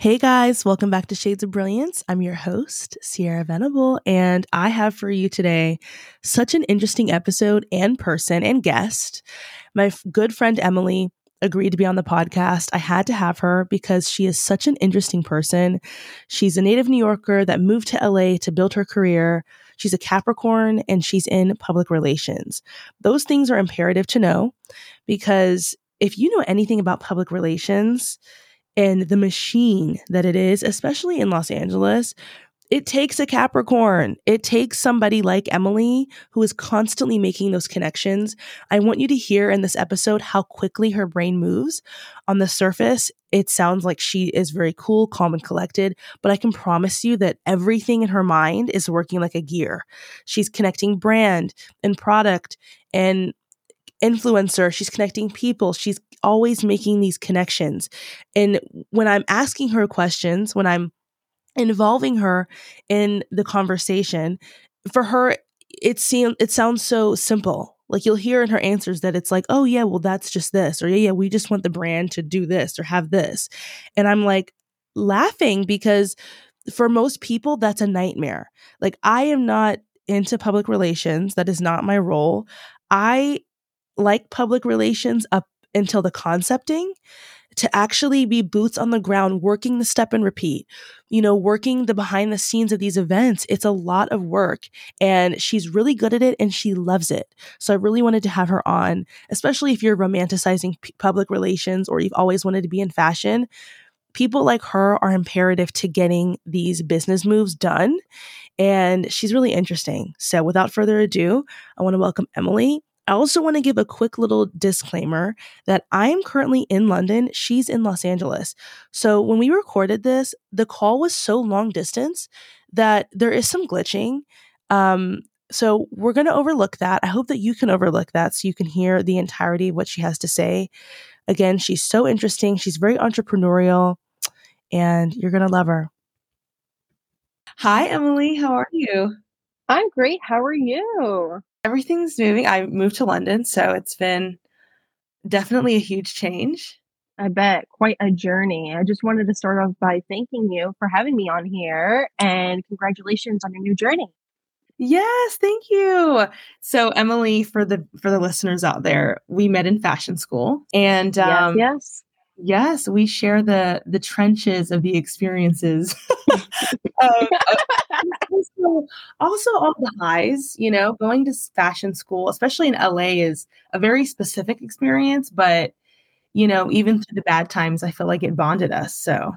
Hey guys, welcome back to Shades of Brilliance. I'm your host, Sierra Venable, and I have for you today such an interesting episode and person and guest. My f- good friend Emily agreed to be on the podcast. I had to have her because she is such an interesting person. She's a native New Yorker that moved to LA to build her career. She's a Capricorn and she's in public relations. Those things are imperative to know because if you know anything about public relations, and the machine that it is, especially in Los Angeles, it takes a Capricorn. It takes somebody like Emily who is constantly making those connections. I want you to hear in this episode how quickly her brain moves. On the surface, it sounds like she is very cool, calm, and collected, but I can promise you that everything in her mind is working like a gear. She's connecting brand and product and influencer. She's connecting people. She's always making these connections. And when I'm asking her questions, when I'm involving her in the conversation, for her, it seems it sounds so simple. Like you'll hear in her answers that it's like, oh yeah, well that's just this, or yeah, yeah, we just want the brand to do this or have this. And I'm like laughing because for most people, that's a nightmare. Like I am not into public relations. That is not my role. I like public relations up until the concepting to actually be boots on the ground, working the step and repeat, you know, working the behind the scenes of these events. It's a lot of work and she's really good at it and she loves it. So I really wanted to have her on, especially if you're romanticizing p- public relations or you've always wanted to be in fashion. People like her are imperative to getting these business moves done. And she's really interesting. So without further ado, I want to welcome Emily. I also want to give a quick little disclaimer that I am currently in London. She's in Los Angeles. So when we recorded this, the call was so long distance that there is some glitching. Um, so we're going to overlook that. I hope that you can overlook that so you can hear the entirety of what she has to say. Again, she's so interesting. She's very entrepreneurial, and you're going to love her. Hi, Emily. How are you? I'm great. How are you? Everything's moving. I moved to London, so it's been definitely a huge change. I bet quite a journey. I just wanted to start off by thanking you for having me on here and congratulations on your new journey. Yes, thank you. So Emily, for the for the listeners out there, we met in fashion school and um, yes, yes. Yes, we share the the trenches of the experiences. um, also, also, all the highs. You know, going to fashion school, especially in LA, is a very specific experience. But you know, even through the bad times, I feel like it bonded us. So,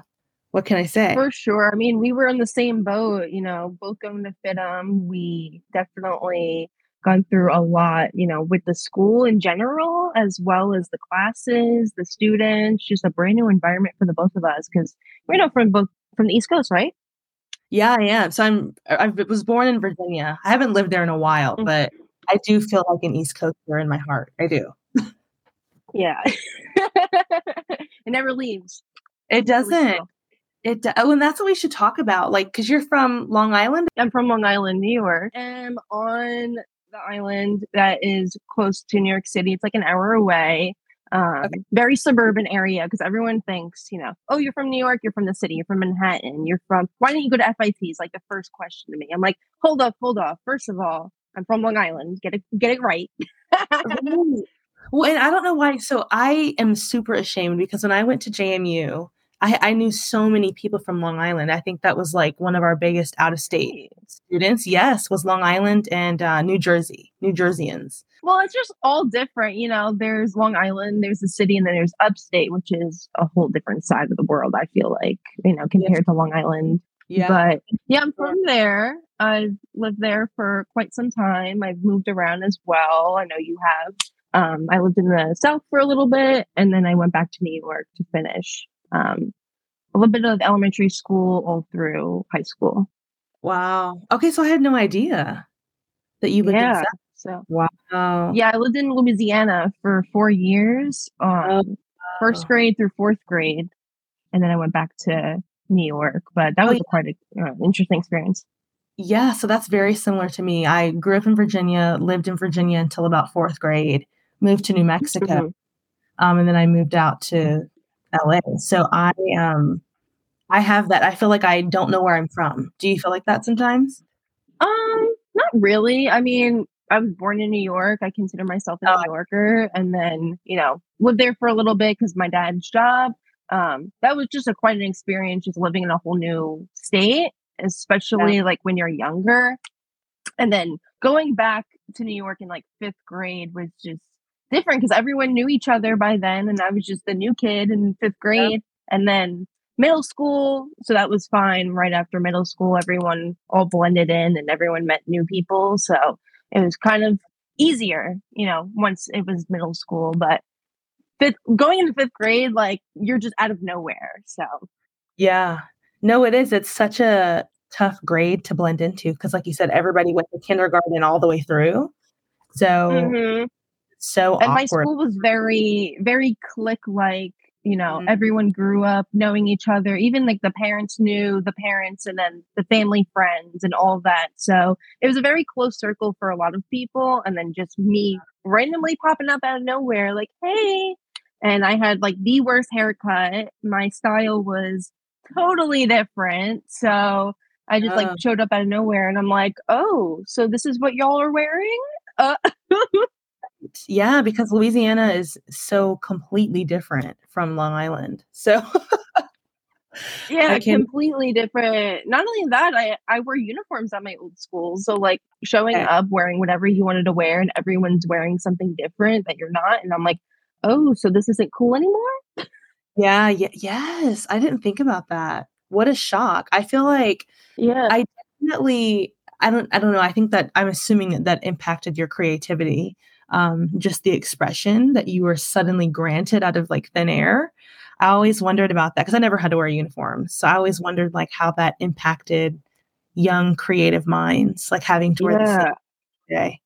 what can I say? For sure. I mean, we were in the same boat. You know, both going to FIDM. We definitely gone through a lot, you know, with the school in general, as well as the classes, the students, just a brand new environment for the both of us. Cause we're not from both from the East Coast, right? Yeah, I am. So I'm, I was born in Virginia. I haven't lived there in a while, mm-hmm. but I do feel like an East Coaster in my heart. I do. Yeah. it never leaves. It doesn't. It oh, and that's what we should talk about. Like, because you're from Long Island. I'm from Long Island, New York. I'm on the island that is close to New York City. It's like an hour away. Um, okay. Very suburban area because everyone thinks, you know, oh, you're from New York, you're from the city, you're from Manhattan, you're from. Why don't you go to FIT? Is like the first question to me. I'm like, hold up, hold up. First of all, I'm from Long Island. Get it, get it right. well, and I don't know why. So I am super ashamed because when I went to JMU, I, I knew so many people from Long Island. I think that was like one of our biggest out of state students. Yes, was Long Island and uh, New Jersey, New Jerseyans. Well, it's just all different. You know, there's Long Island, there's the city, and then there's upstate, which is a whole different side of the world, I feel like, you know, compared to Long Island. Yeah. But yeah, I'm from there. I've lived there for quite some time. I've moved around as well. I know you have. Um, I lived in the South for a little bit, and then I went back to New York to finish um, a little bit of elementary school all through high school. Wow. Okay, so I had no idea that you lived yeah, in So wow. Yeah, I lived in Louisiana for four years, um, oh, wow. first grade through fourth grade, and then I went back to New York. But that oh, was yeah. quite an uh, interesting experience. Yeah, so that's very similar to me. I grew up in Virginia, lived in Virginia until about fourth grade, moved to New Mexico, mm-hmm. um, and then I moved out to LA. So I um I have that. I feel like I don't know where I'm from. Do you feel like that sometimes? Um, not really. I mean, I was born in New York. I consider myself a oh. New Yorker, and then you know lived there for a little bit because my dad's job. Um, that was just a quite an experience, just living in a whole new state, especially yeah. like when you're younger. And then going back to New York in like fifth grade was just different because everyone knew each other by then, and I was just the new kid in fifth grade. Yeah. And then middle school, so that was fine. Right after middle school, everyone all blended in, and everyone met new people. So it was kind of easier, you know, once it was middle school. But fifth, going into fifth grade, like you're just out of nowhere. So, yeah, no, it is. It's such a tough grade to blend into because, like you said, everybody went to kindergarten all the way through. So, mm-hmm. So and awkward. my school was very, very click like you know mm-hmm. everyone grew up knowing each other even like the parents knew the parents and then the family friends and all that. So it was a very close circle for a lot of people and then just me randomly popping up out of nowhere like hey and i had like the worst haircut. My style was totally different. So i just like showed up out of nowhere and i'm like oh so this is what y'all are wearing? Uh- Yeah, because Louisiana is so completely different from Long Island. So yeah, completely different. Not only that, I I wear uniforms at my old school. So like showing okay. up wearing whatever you wanted to wear and everyone's wearing something different that you're not and I'm like, "Oh, so this isn't cool anymore?" Yeah, yeah, yes. I didn't think about that. What a shock. I feel like yeah. I definitely I don't I don't know. I think that I'm assuming that impacted your creativity um, just the expression that you were suddenly granted out of like thin air. I always wondered about that because I never had to wear a uniform. So I always wondered like how that impacted young creative minds, like having to wear yeah. the same day.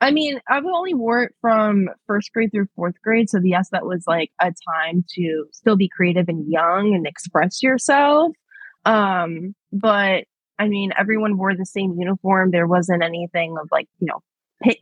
I mean, I've only wore it from first grade through fourth grade. So yes, that was like a time to still be creative and young and express yourself. Um, but I mean, everyone wore the same uniform. There wasn't anything of like, you know,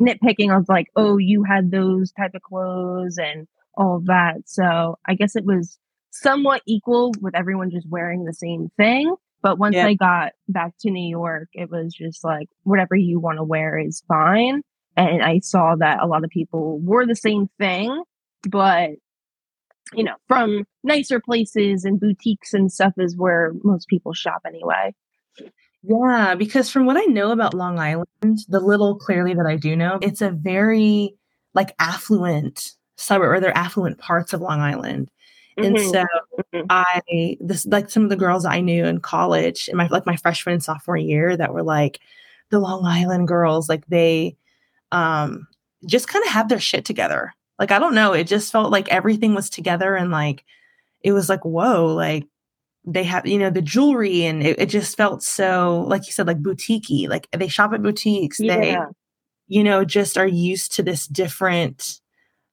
nitpicking of like, oh, you had those type of clothes and all of that. So I guess it was somewhat equal with everyone just wearing the same thing. But once yeah. I got back to New York, it was just like whatever you want to wear is fine. And I saw that a lot of people wore the same thing, but you know, from nicer places and boutiques and stuff is where most people shop anyway. Yeah, because from what I know about Long Island, the little clearly that I do know, it's a very like affluent suburb or they're affluent parts of Long Island. Mm-hmm. And so mm-hmm. I this like some of the girls I knew in college in my like my freshman and sophomore year that were like the Long Island girls, like they um just kind of had their shit together. Like I don't know, it just felt like everything was together and like it was like, whoa, like they have you know the jewelry and it, it, just felt so like you said like boutiquey like they shop at boutiques yeah. they you know just are used to this different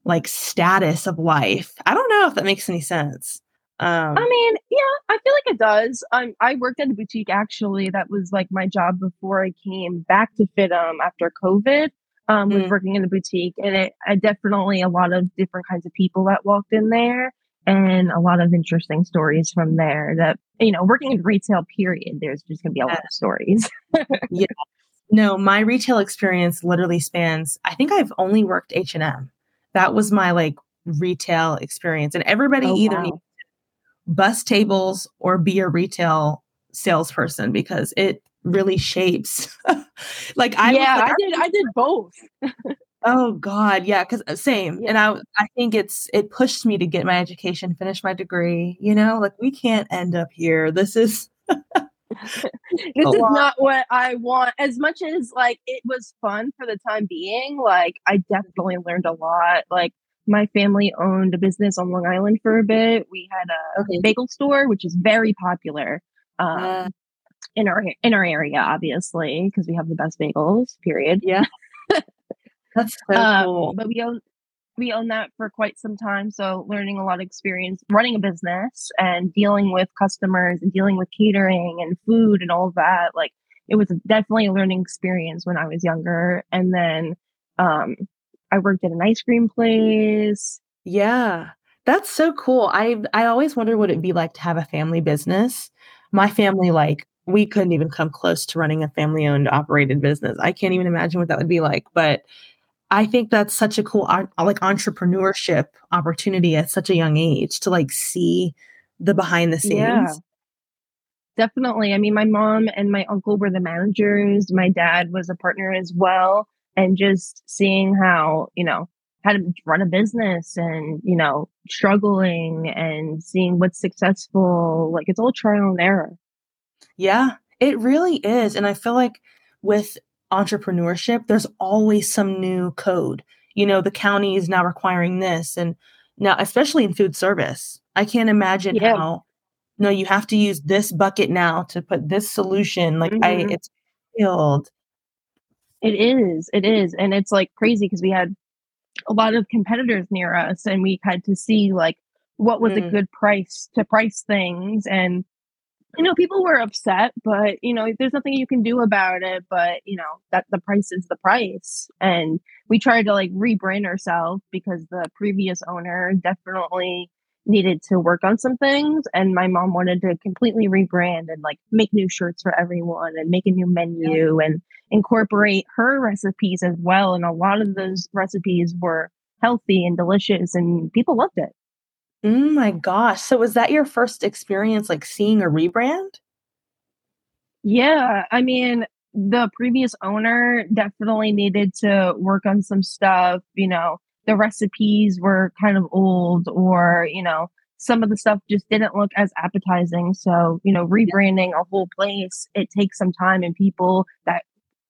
like status of life i don't know if that makes any sense um, I mean, yeah, I feel like it does. Um, I worked at a boutique actually. That was like my job before I came back to FIDM after COVID. Um, was mm. working in a boutique, and it I definitely a lot of different kinds of people that walked in there and a lot of interesting stories from there that you know working in retail period there's just going to be a lot of stories. Yeah. No my retail experience literally spans i think i've only worked h&m that was my like retail experience and everybody oh, either wow. needs bus tables or be a retail salesperson because it really shapes like i yeah like, i did i did both Oh God, yeah, because uh, same. Yeah. And I, I think it's it pushed me to get my education, finish my degree. You know, like we can't end up here. This is this is not what I want. As much as like it was fun for the time being, like I definitely learned a lot. Like my family owned a business on Long Island for a bit. We had a okay. bagel store, which is very popular. Um, uh, in our in our area, obviously, because we have the best bagels. Period. Yeah. That's so um, cool. But we own we own that for quite some time. So learning a lot of experience running a business and dealing with customers and dealing with catering and food and all that. Like it was definitely a learning experience when I was younger. And then um I worked at an ice cream place. Yeah. That's so cool. I I always wonder what it'd be like to have a family business. My family, like, we couldn't even come close to running a family owned operated business. I can't even imagine what that would be like. But I think that's such a cool like entrepreneurship opportunity at such a young age to like see the behind the scenes. Yeah. Definitely. I mean, my mom and my uncle were the managers. My dad was a partner as well. And just seeing how, you know, how to run a business and, you know, struggling and seeing what's successful, like it's all trial and error. Yeah, it really is. And I feel like with entrepreneurship, there's always some new code. You know, the county is now requiring this. And now, especially in food service, I can't imagine yeah. how, no, you have to use this bucket now to put this solution. Like, mm-hmm. I, it's filled. It is. It is. And it's like crazy because we had a lot of competitors near us and we had to see like what was mm. a good price to price things and you know people were upset but you know there's nothing you can do about it but you know that the price is the price. And we tried to like rebrand ourselves because the previous owner definitely needed to work on some things and my mom wanted to completely rebrand and like make new shirts for everyone and make a new menu and incorporate her recipes as well. And a lot of those recipes were healthy and delicious and people loved it Oh my gosh. So was that your first experience like seeing a rebrand? Yeah, I mean, the previous owner definitely needed to work on some stuff, you know, the recipes were kind of old or, you know, some of the stuff just didn't look as appetizing. So, you know, rebranding a whole place, it takes some time and people that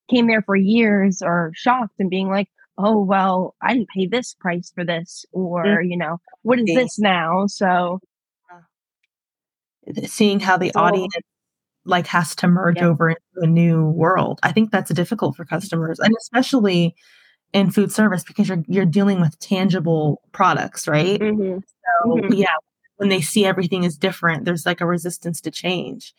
came there for years are shocked and being like, oh well i didn't pay this price for this or mm-hmm. you know what is this now so seeing how the so, audience like has to merge yeah. over into a new world i think that's difficult for customers and especially in food service because you're you're dealing with tangible products right mm-hmm. so mm-hmm. yeah when they see everything is different there's like a resistance to change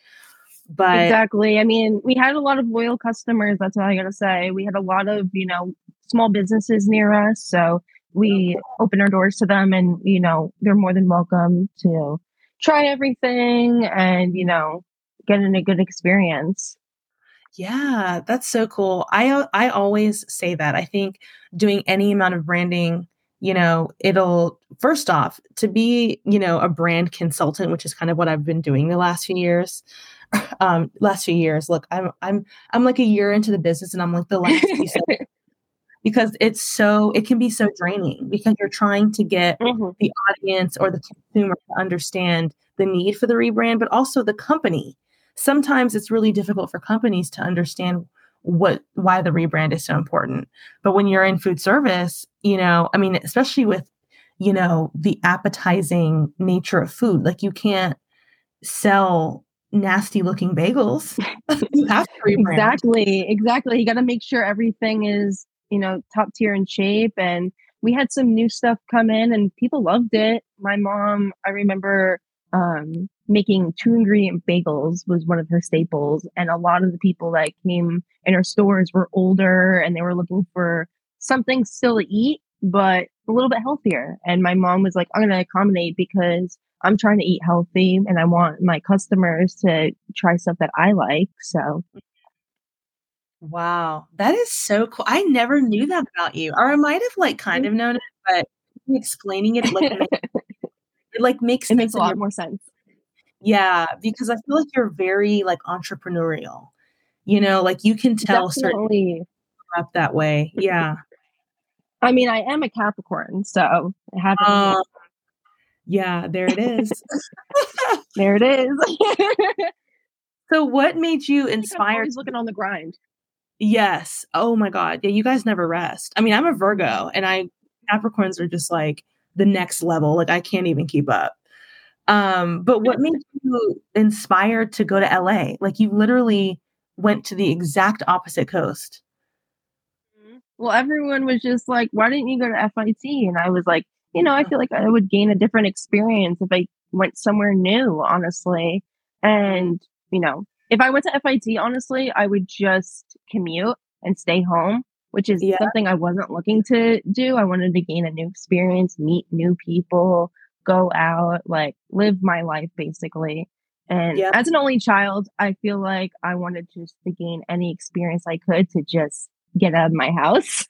but exactly i mean we had a lot of loyal customers that's all i gotta say we had a lot of you know small businesses near us. So we open our doors to them and, you know, they're more than welcome to try everything and, you know, get in a good experience. Yeah, that's so cool. I I always say that. I think doing any amount of branding, you know, it'll first off to be, you know, a brand consultant, which is kind of what I've been doing the last few years. Um, last few years. Look, I'm I'm I'm like a year into the business and I'm like the last piece of because it's so it can be so draining because you're trying to get mm-hmm. the audience or the consumer to understand the need for the rebrand but also the company sometimes it's really difficult for companies to understand what why the rebrand is so important but when you're in food service you know i mean especially with you know the appetizing nature of food like you can't sell nasty looking bagels you have to rebrand. exactly exactly you got to make sure everything is you know, top tier in shape. And we had some new stuff come in and people loved it. My mom, I remember um, making two ingredient bagels was one of her staples. And a lot of the people that came in her stores were older and they were looking for something still to eat, but a little bit healthier. And my mom was like, I'm going to accommodate because I'm trying to eat healthy and I want my customers to try stuff that I like. So Wow, that is so cool. I never knew that about you, or I might have like kind of known it, but explaining it like it like makes it makes a lot more sense. Yeah, because I feel like you're very like entrepreneurial. You know, like you can tell Definitely. up that way. Yeah. I mean, I am a Capricorn, so I have. Uh, yeah, there it is. there it is. so, what made you inspired? Always looking on the grind. Yes. Oh my God. Yeah, you guys never rest. I mean, I'm a Virgo and I Capricorns are just like the next level. Like I can't even keep up. Um, but what made you inspired to go to LA? Like you literally went to the exact opposite coast. Mm-hmm. Well, everyone was just like, why didn't you go to FIT? And I was like, you know, I feel like I would gain a different experience if I went somewhere new, honestly. And, you know, if I went to FIT, honestly, I would just commute and stay home, which is yeah. something I wasn't looking to do. I wanted to gain a new experience, meet new people, go out, like live my life basically. And yep. as an only child, I feel like I wanted just to gain any experience I could to just get out of my house.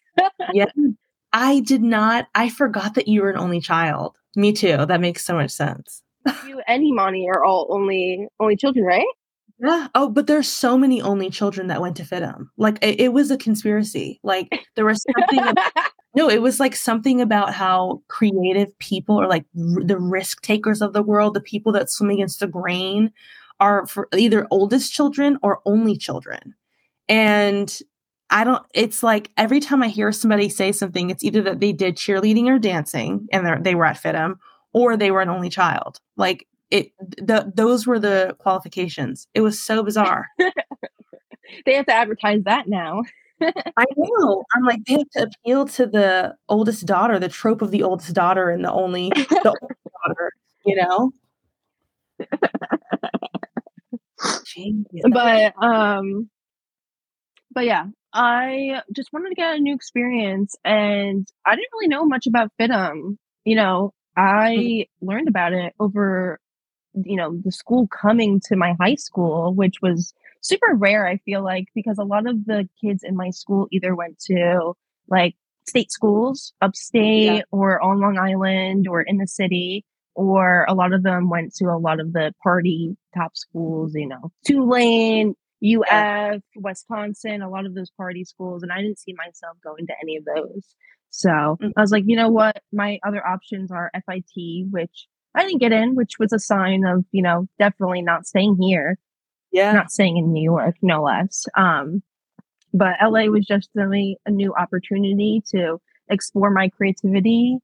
yeah. I did not, I forgot that you were an only child. Me too. That makes so much sense. you and Imani are all only only children, right? Yeah. Oh, but there's so many only children that went to FIDM. Like it, it was a conspiracy. Like there was something. about, no, it was like something about how creative people or like r- the risk takers of the world, the people that swim against the grain, are for either oldest children or only children. And I don't. It's like every time I hear somebody say something, it's either that they did cheerleading or dancing and they were at FIDM, or they were an only child. Like it the those were the qualifications. It was so bizarre. they have to advertise that now. I know. I'm like they have to appeal to the oldest daughter, the trope of the oldest daughter and the only the oldest daughter, you know? but um but yeah, I just wanted to get a new experience and I didn't really know much about FIDM. You know, I mm-hmm. learned about it over you know, the school coming to my high school, which was super rare, I feel like, because a lot of the kids in my school either went to like state schools upstate yeah. or on Long Island or in the city, or a lot of them went to a lot of the party top schools, you know, Tulane, UF, yeah. Wisconsin, a lot of those party schools. And I didn't see myself going to any of those. So mm-hmm. I was like, you know what? My other options are FIT, which I didn't get in, which was a sign of, you know, definitely not staying here. Yeah. Not staying in New York, no less. Um, but LA was just really a new opportunity to explore my creativity,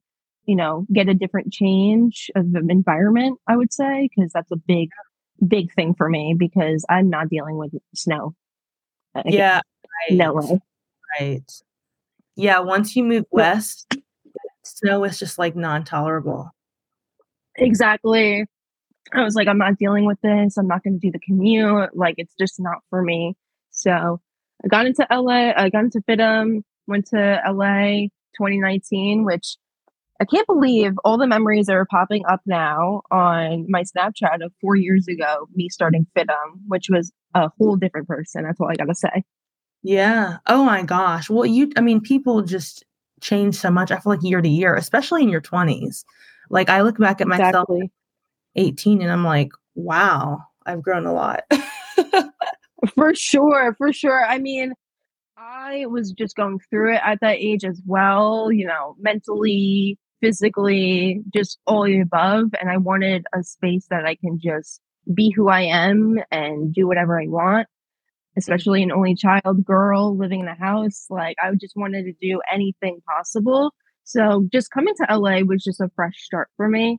you know, get a different change of environment, I would say, because that's a big, big thing for me because I'm not dealing with snow. Again. Yeah. Right. No way. Right. Yeah. Once you move west, snow is just like non tolerable. Exactly. I was like, I'm not dealing with this. I'm not going to do the commute. Like, it's just not for me. So I got into LA. I got into FIDM, went to LA 2019, which I can't believe all the memories are popping up now on my Snapchat of four years ago, me starting FIDM, which was a whole different person. That's all I got to say. Yeah. Oh my gosh. Well, you, I mean, people just change so much. I feel like year to year, especially in your 20s. Like I look back at myself exactly. 18 and I'm like, wow, I've grown a lot. for sure, for sure. I mean, I was just going through it at that age as well, you know, mentally, physically, just all the above. And I wanted a space that I can just be who I am and do whatever I want, especially an only child girl living in a house. Like, I just wanted to do anything possible so just coming to LA was just a fresh start for me,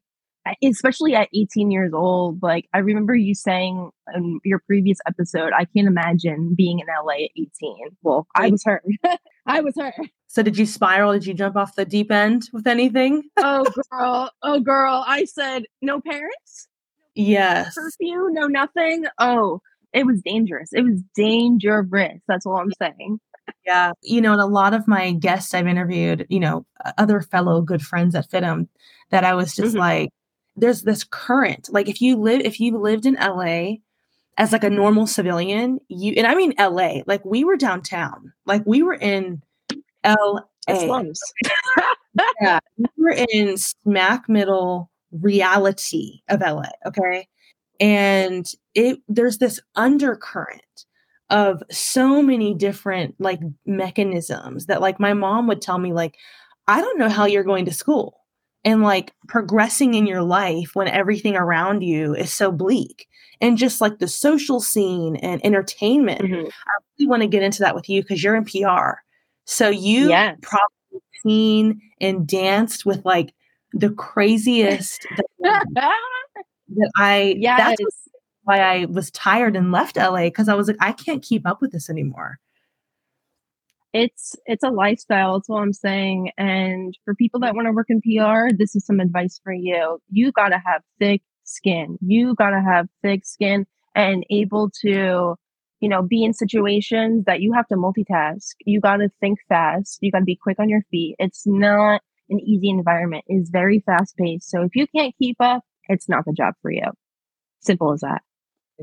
especially at 18 years old. Like I remember you saying in your previous episode, I can't imagine being in LA at 18. Well, I was her. I was her. So did you spiral? Did you jump off the deep end with anything? oh girl, oh girl. I said no parents. Yes. Curfew, no nothing. Oh, it was dangerous. It was dangerous. That's all I'm saying. Yeah. You know, and a lot of my guests I've interviewed, you know, other fellow good friends at FIDM, that I was just mm-hmm. like, there's this current. Like if you live, if you lived in LA as like a normal civilian, you, and I mean LA, like we were downtown, like we were in LA. Slums. yeah. We were in smack middle reality of LA. Okay. And it, there's this undercurrent of so many different like mechanisms that like my mom would tell me like I don't know how you're going to school and like progressing in your life when everything around you is so bleak and just like the social scene and entertainment. Mm-hmm. I really want to get into that with you because you're in PR. So you yes. probably seen and danced with like the craziest that, that I yeah that's why I was tired and left LA because I was like, I can't keep up with this anymore. It's it's a lifestyle, that's what I'm saying. And for people that want to work in PR, this is some advice for you. You gotta have thick skin. You gotta have thick skin and able to, you know, be in situations that you have to multitask. You gotta think fast. You gotta be quick on your feet. It's not an easy environment It's very fast paced. So if you can't keep up, it's not the job for you. Simple as that.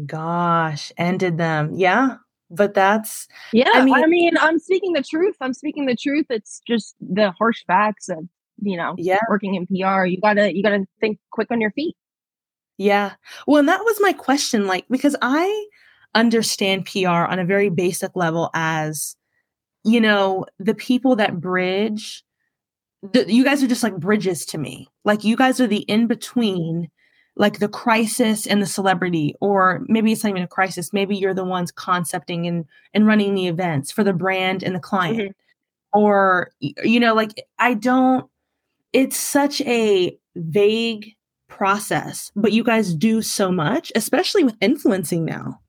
Gosh, ended them. Yeah. But that's yeah. I mean, I mean, I'm speaking the truth. I'm speaking the truth. It's just the harsh facts of you know, yeah, working in PR. You gotta you gotta think quick on your feet. Yeah. Well, and that was my question, like, because I understand PR on a very basic level as, you know, the people that bridge, the, you guys are just like bridges to me. Like, you guys are the in between, like the crisis and the celebrity, or maybe it's not even a crisis. Maybe you're the ones concepting and, and running the events for the brand and the client. Mm-hmm. Or, you know, like, I don't, it's such a vague process, but you guys do so much, especially with influencing now.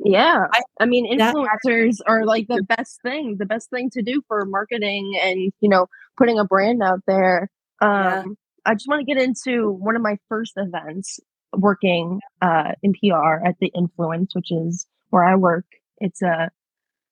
Yeah. I, I mean, influencers that, are like the best thing, the best thing to do for marketing and, you know, putting a brand out there. Um, yeah. I just want to get into one of my first events working uh, in PR at the Influence, which is where I work. It's a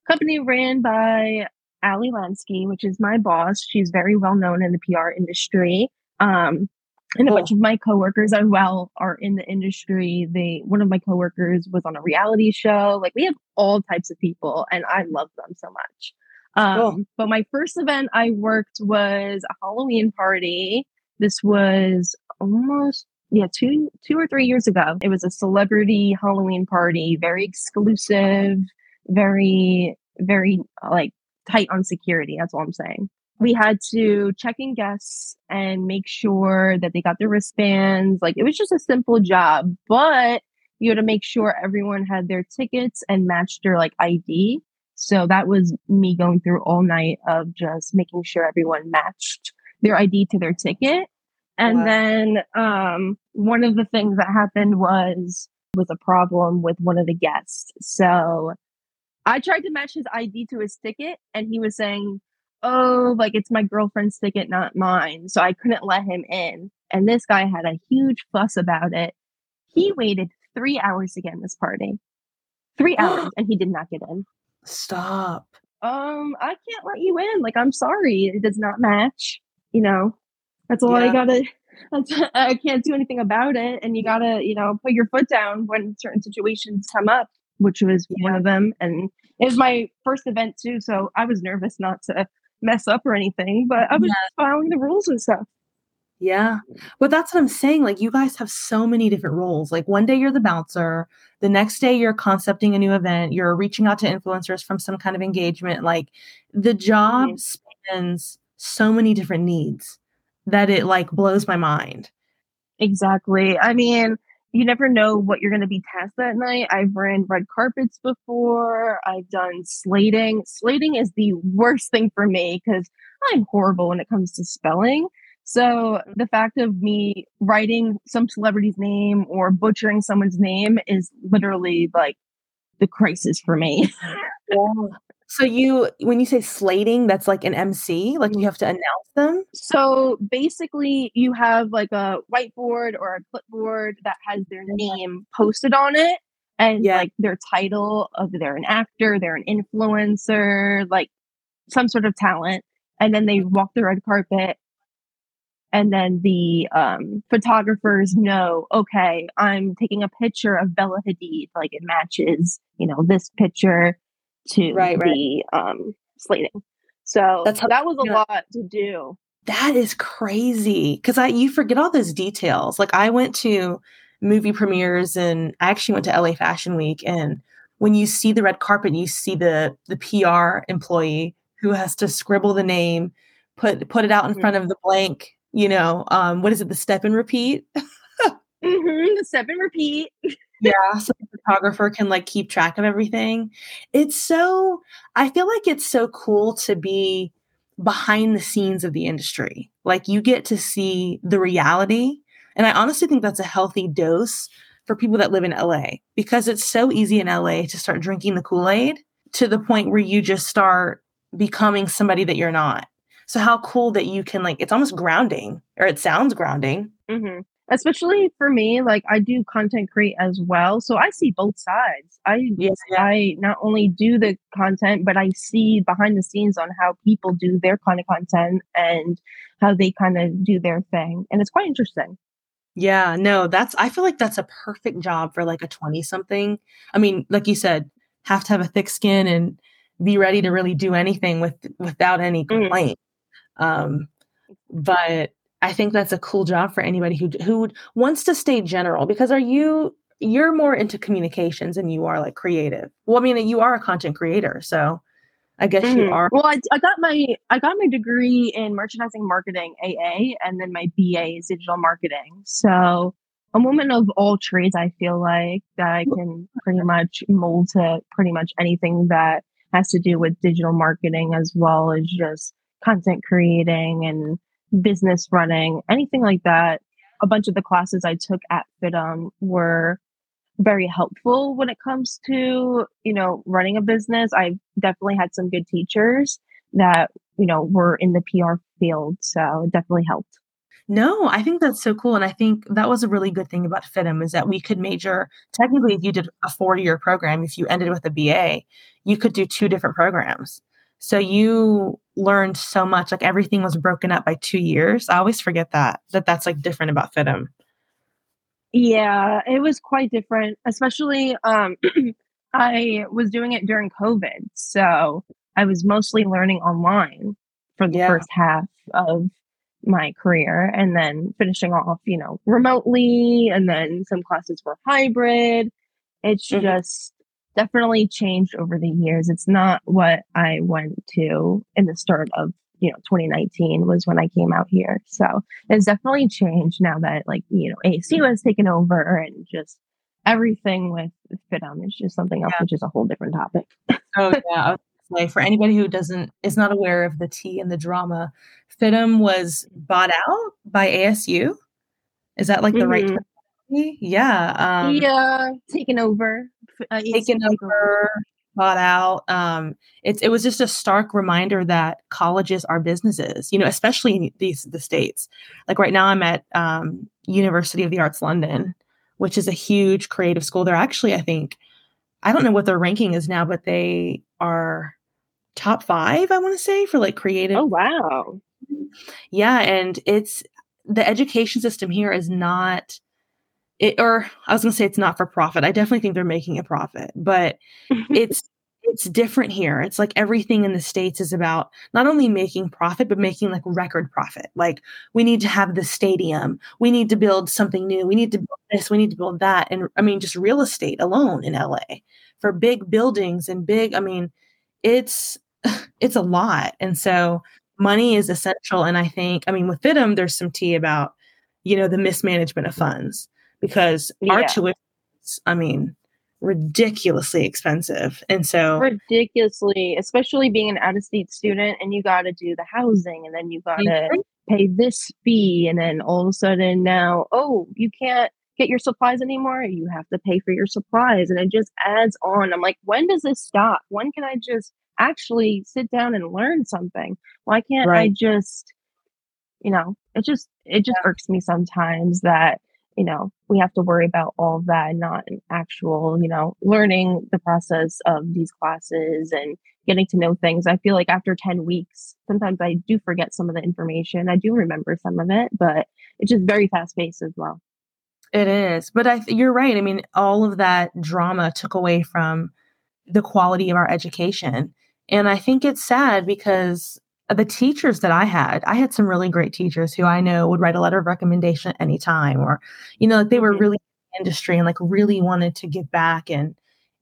company ran by Ali Lansky, which is my boss. She's very well known in the PR industry. Um, and a bunch of my coworkers as well are in the industry. They one of my coworkers was on a reality show. Like we have all types of people, and I love them so much. Um, cool. But my first event I worked was a Halloween party. This was almost yeah two two or three years ago. It was a celebrity Halloween party, very exclusive, very very like tight on security. That's all I'm saying we had to check in guests and make sure that they got their wristbands. Like it was just a simple job, but you had to make sure everyone had their tickets and matched their like ID. So that was me going through all night of just making sure everyone matched their ID to their ticket. And wow. then um, one of the things that happened was was a problem with one of the guests. So I tried to match his ID to his ticket, and he was saying oh, like it's my girlfriend's ticket, not mine. So I couldn't let him in. And this guy had a huge fuss about it. He waited three hours to get in this party. Three hours and he did not get in. Stop. Um, I can't let you in. Like, I'm sorry. It does not match. You know, that's all yeah. I gotta I can't do anything about it. And you gotta, you know, put your foot down when certain situations come up, which was yeah. one of them. And it was my first event too. So I was nervous not to mess up or anything, but I was yeah. following the rules and stuff. Yeah. But that's what I'm saying. Like, you guys have so many different roles. Like, one day you're the bouncer, the next day you're concepting a new event, you're reaching out to influencers from some kind of engagement. Like, the job mm-hmm. spans so many different needs that it like blows my mind. Exactly. I mean, you never know what you're going to be tasked that night. I've ran red carpets before. I've done slating. Slating is the worst thing for me because I'm horrible when it comes to spelling. So the fact of me writing some celebrity's name or butchering someone's name is literally like the crisis for me. yeah. So you, when you say slating, that's like an MC, like you have to announce them. So basically, you have like a whiteboard or a clipboard that has their name posted on it, and yeah. like their title of they're an actor, they're an influencer, like some sort of talent, and then they walk the red carpet. And then the um, photographers know, okay, I'm taking a picture of Bella Hadid, like it matches, you know, this picture to right, the right. um slating. So That's how, that was a lot to do. That is crazy because I you forget all those details. Like I went to movie premieres and I actually went to LA Fashion Week and when you see the red carpet, you see the the PR employee who has to scribble the name, put put it out in mm-hmm. front of the blank. You know, um, what is it? The step and repeat. mm-hmm, the step and repeat yeah so the photographer can like keep track of everything. It's so i feel like it's so cool to be behind the scenes of the industry. Like you get to see the reality and i honestly think that's a healthy dose for people that live in la because it's so easy in la to start drinking the kool-aid to the point where you just start becoming somebody that you're not. So how cool that you can like it's almost grounding or it sounds grounding. Mm-hmm. Especially for me like i do content create as well so i see both sides i yes, yeah. i not only do the content but i see behind the scenes on how people do their kind of content and how they kind of do their thing and it's quite interesting yeah no that's i feel like that's a perfect job for like a 20 something i mean like you said have to have a thick skin and be ready to really do anything with without any mm. complaint mm. um but I think that's a cool job for anybody who who wants to stay general because are you you're more into communications and you are like creative. Well, I mean, you are a content creator, so I guess mm-hmm. you are. Well, I, I got my I got my degree in merchandising marketing AA, and then my BA is digital marketing. So a woman of all trades, I feel like that I can pretty much mold to pretty much anything that has to do with digital marketing as well as just content creating and business running, anything like that. A bunch of the classes I took at FIDM were very helpful when it comes to, you know, running a business. I definitely had some good teachers that, you know, were in the PR field. So it definitely helped. No, I think that's so cool. And I think that was a really good thing about FIDM is that we could major, technically, if you did a four year program, if you ended with a BA, you could do two different programs. So you learned so much. Like everything was broken up by two years. I always forget that that that's like different about FIDM. Yeah, it was quite different, especially um, I was doing it during COVID, so I was mostly learning online for the yeah. first half of my career and then finishing off, you know, remotely and then some classes were hybrid. It's mm-hmm. just definitely changed over the years. It's not what I went to in the start of you know 2019 was when I came out here. So it's definitely changed now that like you know ASU was taken over and just everything with FIDM is just something else, yeah. which is a whole different topic. oh yeah. Like for anybody who doesn't is not aware of the tea and the drama, FIDM was bought out by ASU. Is that like the mm-hmm. right term? Yeah. Um, yeah, taken over. Uh, taken over, bought out. Um, it's it was just a stark reminder that colleges are businesses. You know, especially in these the states. Like right now, I'm at um, University of the Arts London, which is a huge creative school. They're actually, I think, I don't know what their ranking is now, but they are top five. I want to say for like creative. Oh wow. Yeah, and it's the education system here is not it or I was going to say it's not for profit. I definitely think they're making a profit, but it's it's different here. It's like everything in the states is about not only making profit but making like record profit. Like we need to have the stadium, we need to build something new, we need to build this, we need to build that, and I mean just real estate alone in LA for big buildings and big. I mean, it's it's a lot, and so money is essential. And I think I mean with FIDM, there's some tea about you know the mismanagement of funds because yeah. our tuition I mean, ridiculously expensive. And so ridiculously, especially being an out of state student and you got to do the housing and then you got to pay this fee. And then all of a sudden now, oh, you can't get your supplies anymore. You have to pay for your supplies. And it just adds on. I'm like, when does this stop? When can I just actually sit down and learn something? Why can't right. I just, you know, it just, it just yeah. irks me sometimes that you know, we have to worry about all that not actual, you know, learning the process of these classes and getting to know things. I feel like after 10 weeks, sometimes I do forget some of the information. I do remember some of it, but it's just very fast paced as well. It is. But I you're right. I mean, all of that drama took away from the quality of our education. And I think it's sad because the teachers that I had, I had some really great teachers who I know would write a letter of recommendation at any time, or you know, like they were mm-hmm. really industry and like really wanted to give back and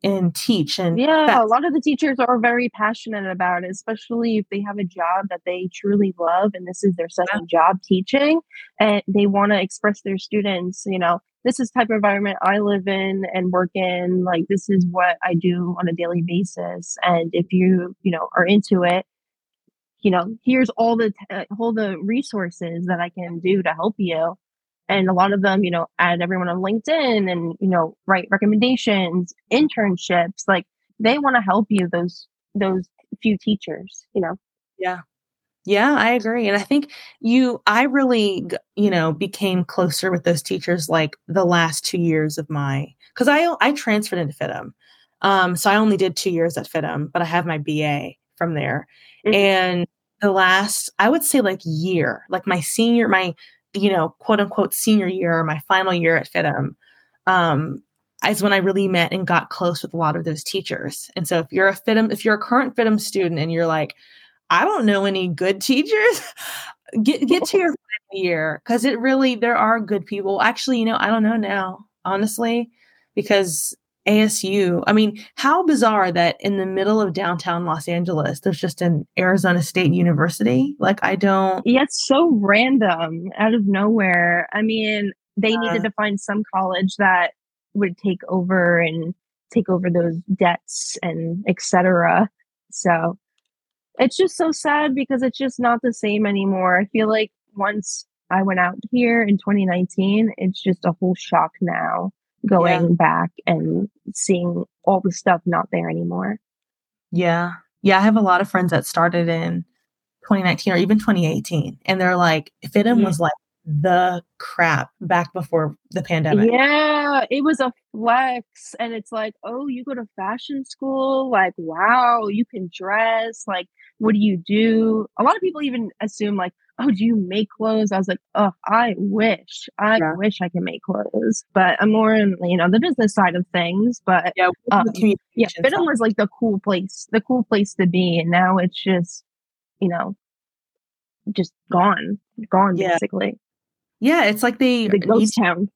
and teach and yeah a lot of the teachers are very passionate about it especially if they have a job that they truly love and this is their second yeah. job teaching and they want to express their students you know this is type of environment i live in and work in like this is what i do on a daily basis and if you you know are into it you know, here's all the t- all the resources that I can do to help you. And a lot of them, you know, add everyone on LinkedIn and you know, write recommendations, internships. Like they want to help you. Those those few teachers, you know. Yeah, Yeah, I agree. And I think you, I really, you know, became closer with those teachers like the last two years of my, because I I transferred into FIDM, um, so I only did two years at FIDM, but I have my BA from there. Mm-hmm. And the last, I would say, like year, like my senior, my you know, quote unquote senior year, my final year at FIDM, um, is when I really met and got close with a lot of those teachers. And so if you're a FIDM, if you're a current FIDM student and you're like, I don't know any good teachers, get get to your final year because it really there are good people. Actually, you know, I don't know now, honestly, because ASU, I mean, how bizarre that in the middle of downtown Los Angeles, there's just an Arizona State University. Like, I don't. Yeah, it's so random out of nowhere. I mean, they uh, needed to find some college that would take over and take over those debts and etc. So it's just so sad because it's just not the same anymore. I feel like once I went out here in 2019, it's just a whole shock now going yeah. back and seeing all the stuff not there anymore. Yeah. Yeah. I have a lot of friends that started in 2019 or even 2018. And they're like, FIDM yeah. Mm. was like the crap back before the pandemic. Yeah, it was a flex. And it's like, oh, you go to fashion school? Like, wow, you can dress. Like, what do you do? A lot of people even assume, like, oh, do you make clothes? I was like, oh, I wish, I yeah. wish I could make clothes, but I'm more in, you know, the business side of things. But yeah, um, yeah, FIDM was like the cool place, the cool place to be. And now it's just, you know, just gone, gone yeah. basically. Yeah, it's like they the ghost town.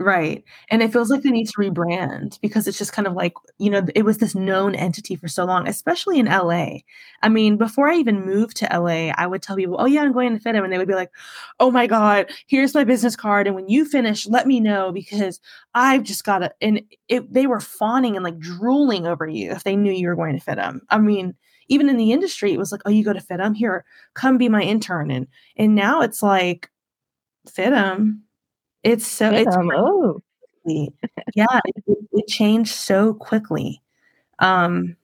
Right. And it feels like they need to rebrand because it's just kind of like, you know, it was this known entity for so long, especially in LA. I mean, before I even moved to LA, I would tell people, oh, yeah, I'm going to FIDM. And they would be like, oh my God, here's my business card. And when you finish, let me know because I've just got to. And it, they were fawning and like drooling over you if they knew you were going to FIDM. I mean, even in the industry, it was like, oh, you go to FIDM? Here, come be my intern. And, and now it's like, FIDM it's so it's oh. yeah, it, it, changed so quickly. Um,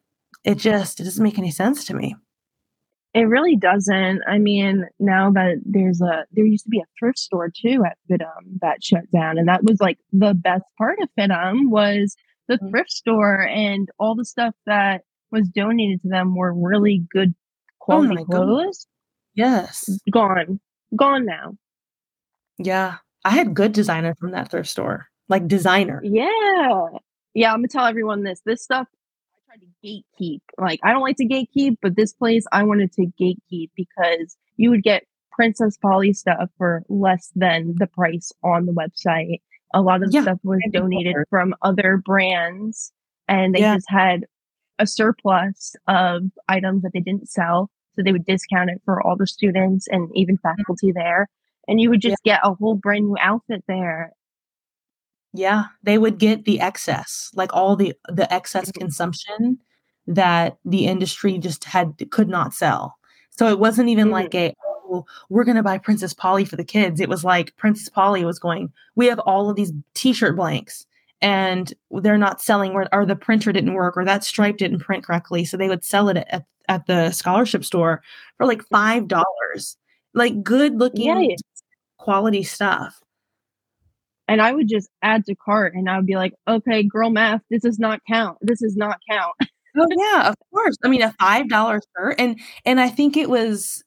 it just it doesn't make any sense to me. It really doesn't. I mean, now that there's a there used to be a thrift store too at FIDM that shut down, and that was like the best part of FIDM was the mm-hmm. thrift store and all the stuff that was donated to them were really good oh quality oh clothes. God. Yes, gone, gone now. Yeah, I had good designer from that thrift store, like designer. Yeah. Yeah, I'm gonna tell everyone this. This stuff I tried to gatekeep. Like I don't like to gatekeep, but this place I wanted to gatekeep because you would get Princess Polly stuff for less than the price on the website. A lot of yeah, stuff was donated from other brands and they yeah. just had a surplus of items that they didn't sell. So they would discount it for all the students and even mm-hmm. faculty there and you would just yeah. get a whole brand new outfit there. Yeah they would get the excess like all the the excess mm-hmm. consumption that the industry just had could not sell. So it wasn't even mm-hmm. like a oh, we're going to buy princess polly for the kids. It was like princess polly was going we have all of these t-shirt blanks and they're not selling or, or the printer didn't work or that stripe didn't print correctly. So they would sell it at, at the scholarship store for like five dollars. Like good looking yeah, quality stuff. And I would just add to cart and I would be like, okay, girl math, this does not count. This does not count. oh yeah, of course. I mean a five dollar shirt. And and I think it was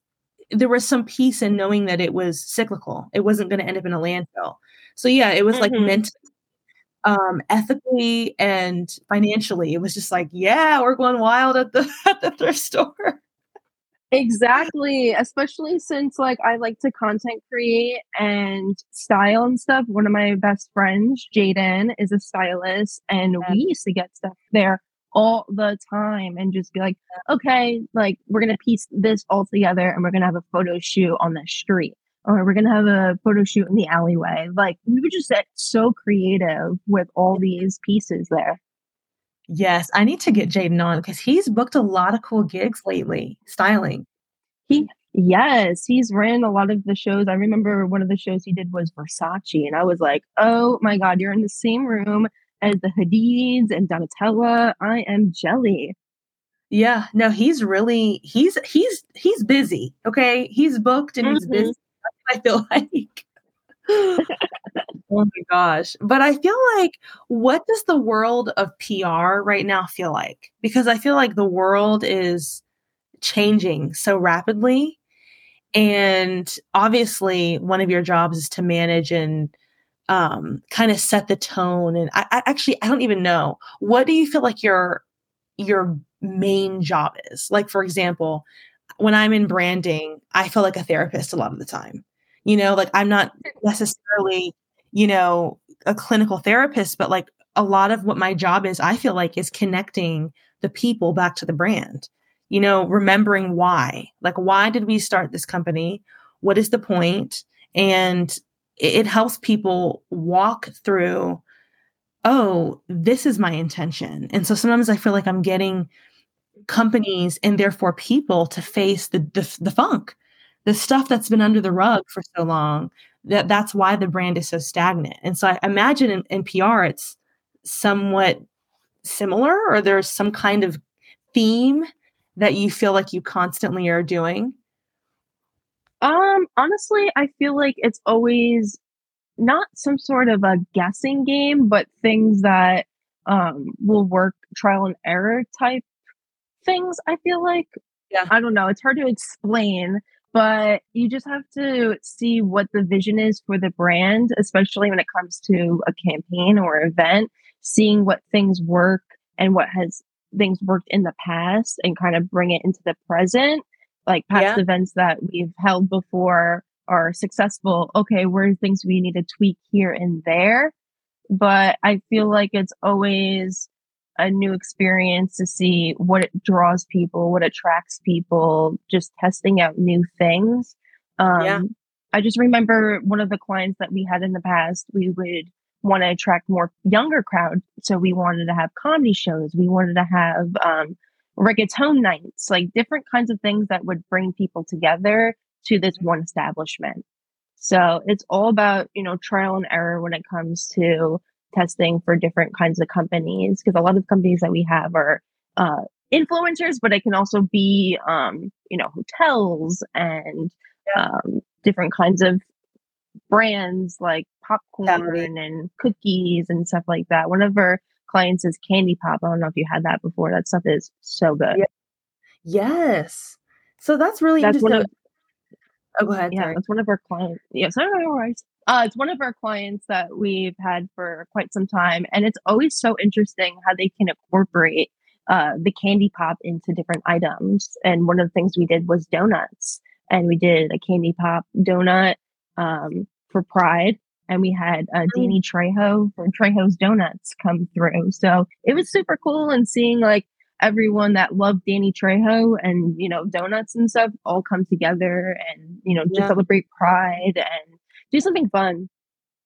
there was some peace in knowing that it was cyclical. It wasn't going to end up in a landfill. So yeah, it was mm-hmm. like meant um ethically and financially. It was just like, yeah, we're going wild at the at the thrift store. Exactly. Especially since like I like to content create and style and stuff. One of my best friends, Jaden, is a stylist and yeah. we used to get stuff there all the time and just be like, okay, like we're gonna piece this all together and we're gonna have a photo shoot on the street. Or we're gonna have a photo shoot in the alleyway. Like we would just get so creative with all these pieces there. Yes, I need to get Jaden on because he's booked a lot of cool gigs lately, styling. He yes, he's ran a lot of the shows. I remember one of the shows he did was Versace, and I was like, oh my god, you're in the same room as the Hadids and Donatella. I am jelly. Yeah, no, he's really he's he's he's busy. Okay, he's booked and mm-hmm. he's busy. I feel like. Oh my gosh. But I feel like what does the world of PR right now feel like? Because I feel like the world is changing so rapidly. And obviously, one of your jobs is to manage and um, kind of set the tone. And I, I actually, I don't even know. What do you feel like your your main job is? Like, for example, when I'm in branding, I feel like a therapist a lot of the time. You know, like I'm not necessarily, you know, a clinical therapist, but like a lot of what my job is, I feel like is connecting the people back to the brand. You know, remembering why. Like, why did we start this company? What is the point? And it, it helps people walk through, oh, this is my intention. And so sometimes I feel like I'm getting companies and therefore people to face the, the, the funk the stuff that's been under the rug for so long that that's why the brand is so stagnant. And so i imagine in, in pr it's somewhat similar or there's some kind of theme that you feel like you constantly are doing? Um honestly i feel like it's always not some sort of a guessing game but things that um will work trial and error type things i feel like. Yeah. I don't know it's hard to explain but you just have to see what the vision is for the brand, especially when it comes to a campaign or event, seeing what things work and what has things worked in the past and kind of bring it into the present. Like past yeah. events that we've held before are successful. Okay, where are things we need to tweak here and there? But I feel like it's always a new experience to see what it draws people, what attracts people, just testing out new things. Um, yeah. I just remember one of the clients that we had in the past, we would want to attract more younger crowd. So we wanted to have comedy shows. We wanted to have um, reggaeton nights, like different kinds of things that would bring people together to this one establishment. So it's all about, you know, trial and error when it comes to testing for different kinds of companies because a lot of companies that we have are uh, influencers, but it can also be, um, you know, hotels and um, different kinds of brands like popcorn and cookies and stuff like that. One of our clients is Candy Pop. I don't know if you had that before. That stuff is so good. Yeah. Yes. So that's really that's interesting. One of, oh, go ahead. Yeah, sorry. that's one of our clients. Yes, yeah, so, no, uh, it's one of our clients that we've had for quite some time, and it's always so interesting how they can incorporate uh, the candy pop into different items. And one of the things we did was donuts, and we did a candy pop donut um, for Pride, and we had uh. Danny Trejo for Trejo's Donuts come through. So it was super cool, and seeing like everyone that loved Danny Trejo and you know donuts and stuff all come together and you know yeah. to celebrate Pride and do something fun.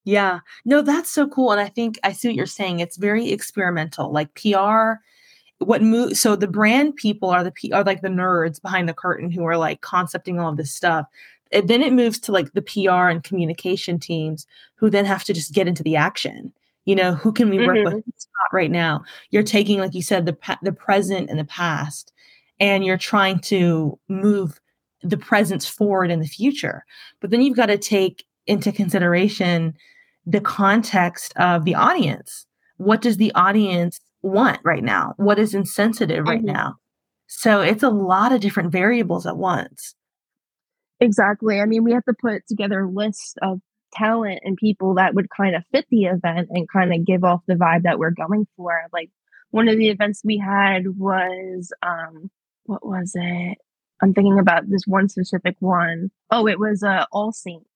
Yeah. No, that's so cool. And I think I see what you're saying. It's very experimental. Like PR, what move so the brand people are the P are like the nerds behind the curtain who are like concepting all of this stuff. And then it moves to like the PR and communication teams who then have to just get into the action. You know, who can we work mm-hmm. with right now? You're taking, like you said, the the present and the past, and you're trying to move the presence forward in the future. But then you've got to take into consideration the context of the audience. What does the audience want right now? What is insensitive right mm-hmm. now? So it's a lot of different variables at once. Exactly. I mean, we have to put together a list of talent and people that would kind of fit the event and kind of give off the vibe that we're going for. Like one of the events we had was um what was it? I'm thinking about this one specific one. Oh, it was uh All Saints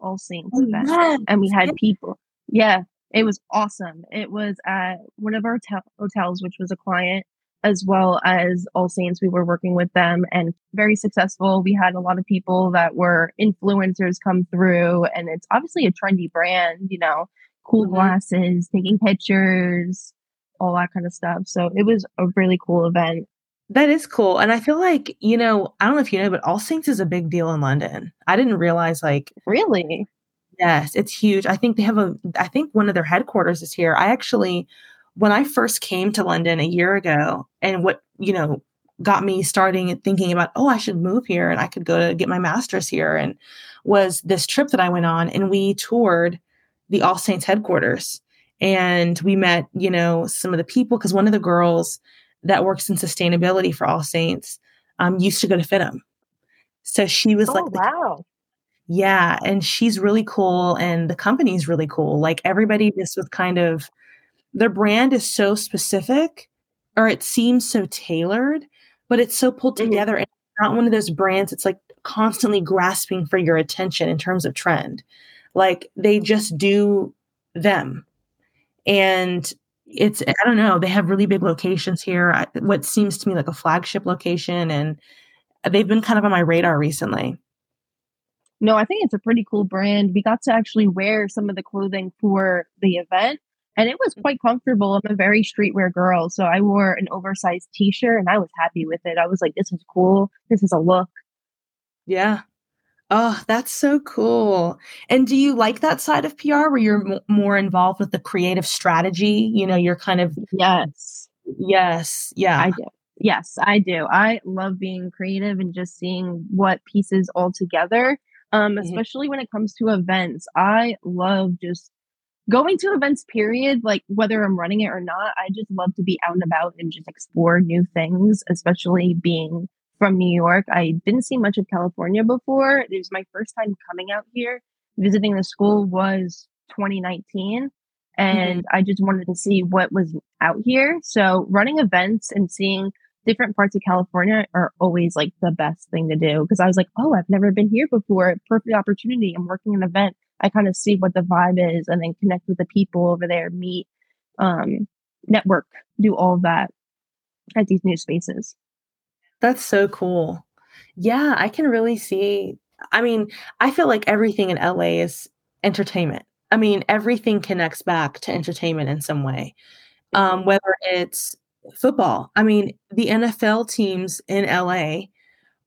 all Saints oh, event, yes. and we had people. Yeah, it was awesome. It was at one of our hotels, which was a client, as well as All Saints. We were working with them and very successful. We had a lot of people that were influencers come through, and it's obviously a trendy brand, you know, cool mm-hmm. glasses, taking pictures, all that kind of stuff. So it was a really cool event. That is cool. And I feel like, you know, I don't know if you know, but All Saints is a big deal in London. I didn't realize like Really? Yes, it's huge. I think they have a I think one of their headquarters is here. I actually when I first came to London a year ago and what, you know, got me starting and thinking about, oh, I should move here and I could go to get my master's here. And was this trip that I went on and we toured the All Saints headquarters and we met, you know, some of the people because one of the girls that works in sustainability for All Saints um, used to go to FIDM. So she was oh, like, wow. Yeah. And she's really cool. And the company's really cool. Like everybody just was kind of, their brand is so specific or it seems so tailored, but it's so pulled mm-hmm. together. And it's not one of those brands It's like constantly grasping for your attention in terms of trend. Like they just do them. And it's, I don't know, they have really big locations here, what seems to me like a flagship location. And they've been kind of on my radar recently. No, I think it's a pretty cool brand. We got to actually wear some of the clothing for the event and it was mm. quite comfortable. I'm a very streetwear girl, so I wore an oversized t-shirt and I was happy with it. I was like this is cool. This is a look. Yeah. Oh, that's so cool. And do you like that side of PR where you're m- more involved with the creative strategy? You know, you're kind of Yes. Yes. Yeah. I do. Yes, I do. I love being creative and just seeing what pieces all together um, mm-hmm. especially when it comes to events. I love just going to events, period. Like whether I'm running it or not, I just love to be out and about and just explore new things, especially being from New York. I didn't see much of California before. It was my first time coming out here. Visiting the school was 2019 and mm-hmm. I just wanted to see what was out here. So running events and seeing different parts of California are always like the best thing to do because I was like, oh, I've never been here before. Perfect opportunity. I'm working an event. I kind of see what the vibe is and then connect with the people over there, meet, um, network, do all that at these new spaces. That's so cool. Yeah, I can really see. I mean, I feel like everything in LA is entertainment. I mean, everything connects back to entertainment in some way. Um, mm-hmm. whether it's football. I mean, the NFL teams in LA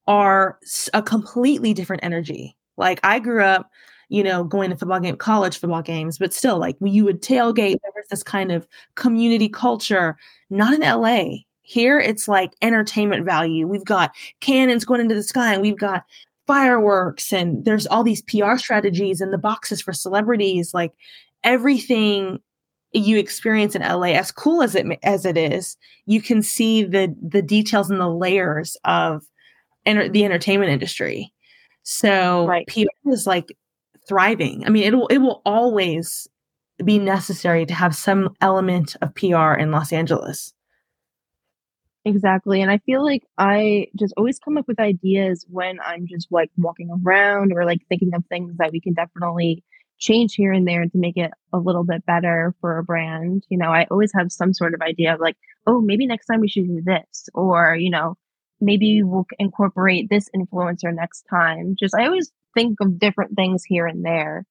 are a completely different energy. Like I grew up, you know, going to football game, college football games, but still, like you would tailgate. There was this kind of community culture. Not in LA. Here, it's like entertainment value. We've got cannons going into the sky, and we've got fireworks, and there's all these PR strategies and the boxes for celebrities. Like everything you experience in LA, as cool as it as it is, you can see the the details and the layers of enter, the entertainment industry. So right. PR is like thriving. I mean, it will it will always be necessary to have some element of PR in Los Angeles. Exactly. And I feel like I just always come up with ideas when I'm just like walking around or like thinking of things that we can definitely change here and there to make it a little bit better for a brand. You know, I always have some sort of idea of like, oh, maybe next time we should do this, or, you know, maybe we'll incorporate this influencer next time. Just, I always think of different things here and there.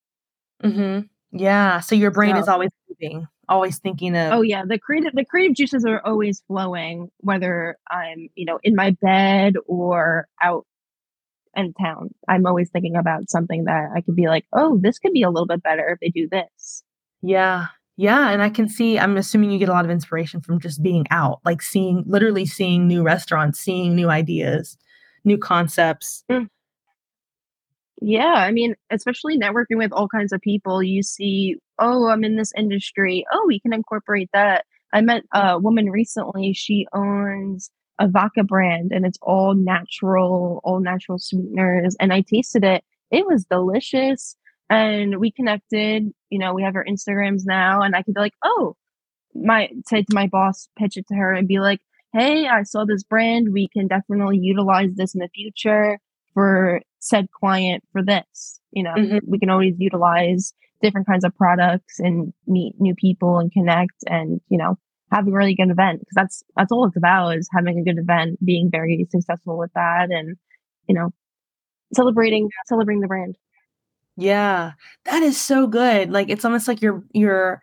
Mm-hmm. Yeah. So your brain so, is always moving, always thinking of. Oh yeah, the creative the creative juices are always flowing, whether I'm you know in my bed or out in town. I'm always thinking about something that I could be like, oh, this could be a little bit better if they do this. Yeah. Yeah. And I can see, I'm assuming you get a lot of inspiration from just being out, like seeing, literally seeing new restaurants, seeing new ideas, new concepts. Mm. Yeah. I mean, especially networking with all kinds of people, you see, oh, I'm in this industry. Oh, we can incorporate that. I met a woman recently. She owns a vodka brand and it's all natural, all natural sweeteners. And I tasted it. It was delicious. And we connected, you know, we have our Instagrams now and I could be like, oh, my say to my boss, pitch it to her and be like, hey, I saw this brand. We can definitely utilize this in the future for said client for this. You know, mm-hmm. we can always utilize different kinds of products and meet new people and connect and, you know, have a really good event because that's that's all it's about is having a good event, being very successful with that, and you know, celebrating celebrating the brand. Yeah, that is so good. Like it's almost like you're you're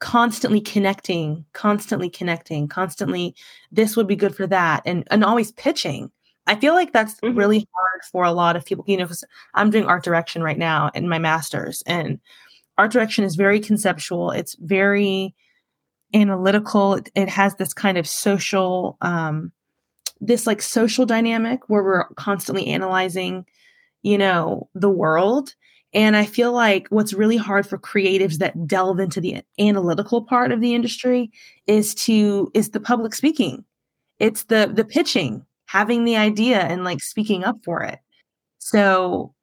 constantly connecting, constantly connecting, constantly. This would be good for that, and and always pitching. I feel like that's mm-hmm. really hard for a lot of people. You know, because I'm doing art direction right now in my master's, and art direction is very conceptual. It's very analytical. It, it has this kind of social um, this like social dynamic where we're constantly analyzing, you know, the world. And I feel like what's really hard for creatives that delve into the analytical part of the industry is to is the public speaking. It's the the pitching, having the idea and like speaking up for it. So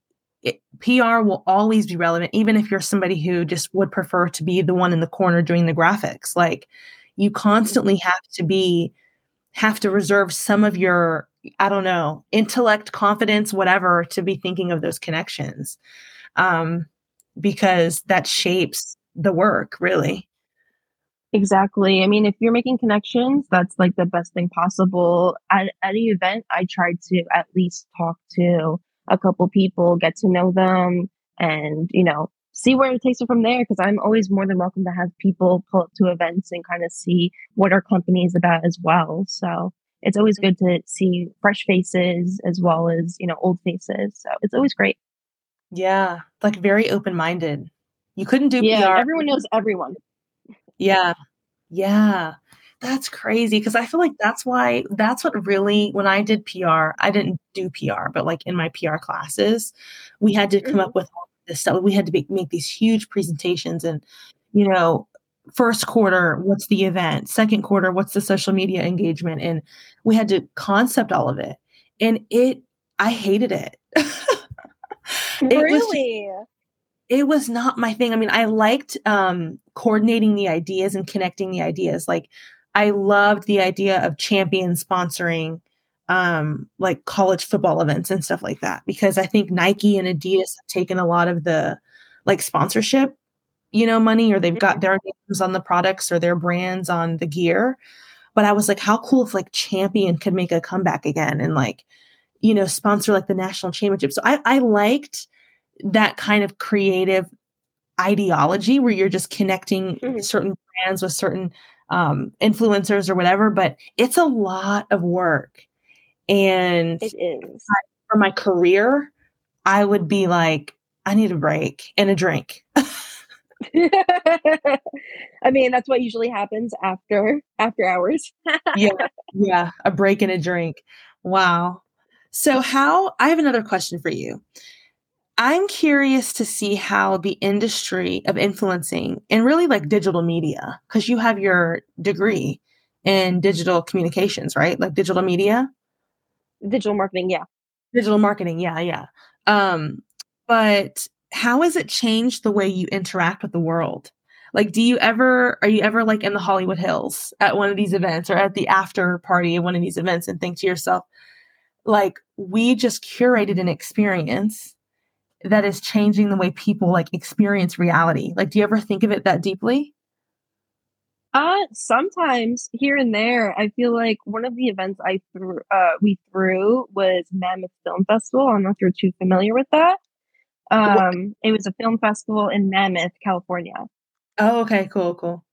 it, PR will always be relevant, even if you're somebody who just would prefer to be the one in the corner doing the graphics. Like you constantly have to be have to reserve some of your i don't know intellect confidence whatever to be thinking of those connections um, because that shapes the work really exactly i mean if you're making connections that's like the best thing possible at any event i try to at least talk to a couple people get to know them and you know see where it takes it from there because I'm always more than welcome to have people pull up to events and kind of see what our company is about as well. So it's always good to see fresh faces as well as, you know, old faces. So it's always great. Yeah. Like very open minded. You couldn't do yeah, PR. Everyone knows everyone. Yeah. Yeah. That's crazy because I feel like that's why that's what really when I did PR, I didn't do PR, but like in my PR classes, we had to come mm-hmm. up with all this stuff. We had to make, make these huge presentations and, you know, first quarter, what's the event? Second quarter, what's the social media engagement? And we had to concept all of it. And it, I hated it. it really? Was, it was not my thing. I mean, I liked um, coordinating the ideas and connecting the ideas. Like, I loved the idea of champion sponsoring um, like college football events and stuff like that because I think Nike and Adidas have taken a lot of the like sponsorship, you know, money or they've got mm-hmm. their names on the products or their brands on the gear. But I was like, how cool if like Champion could make a comeback again and like, you know, sponsor like the national championship. So I, I liked that kind of creative ideology where you're just connecting mm-hmm. certain brands with certain um, influencers or whatever. But it's a lot of work and it is. For my career, I would be like, I need a break and a drink. I mean, that's what usually happens after after hours. yeah. Yeah, a break and a drink. Wow. So how I have another question for you. I'm curious to see how the industry of influencing and really like digital media, because you have your degree in digital communications, right? Like digital media? Digital marketing yeah. Digital marketing yeah yeah. Um but how has it changed the way you interact with the world? Like do you ever are you ever like in the hollywood hills at one of these events or at the after party at one of these events and think to yourself like we just curated an experience that is changing the way people like experience reality like do you ever think of it that deeply uh, sometimes here and there, I feel like one of the events I threw, uh, we threw was Mammoth Film Festival. I don't know if you're too familiar with that. Um, it was a film festival in Mammoth, California. Oh, okay, cool, cool.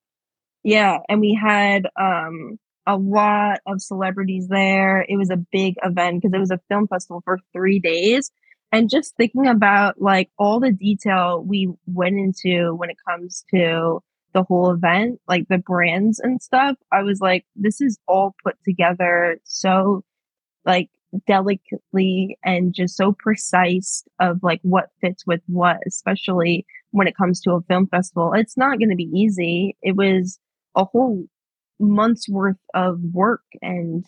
Yeah, and we had um a lot of celebrities there. It was a big event because it was a film festival for three days. And just thinking about like all the detail we went into when it comes to the whole event, like the brands and stuff, I was like, this is all put together so like delicately and just so precise of like what fits with what, especially when it comes to a film festival. It's not going to be easy. It was a whole month's worth of work and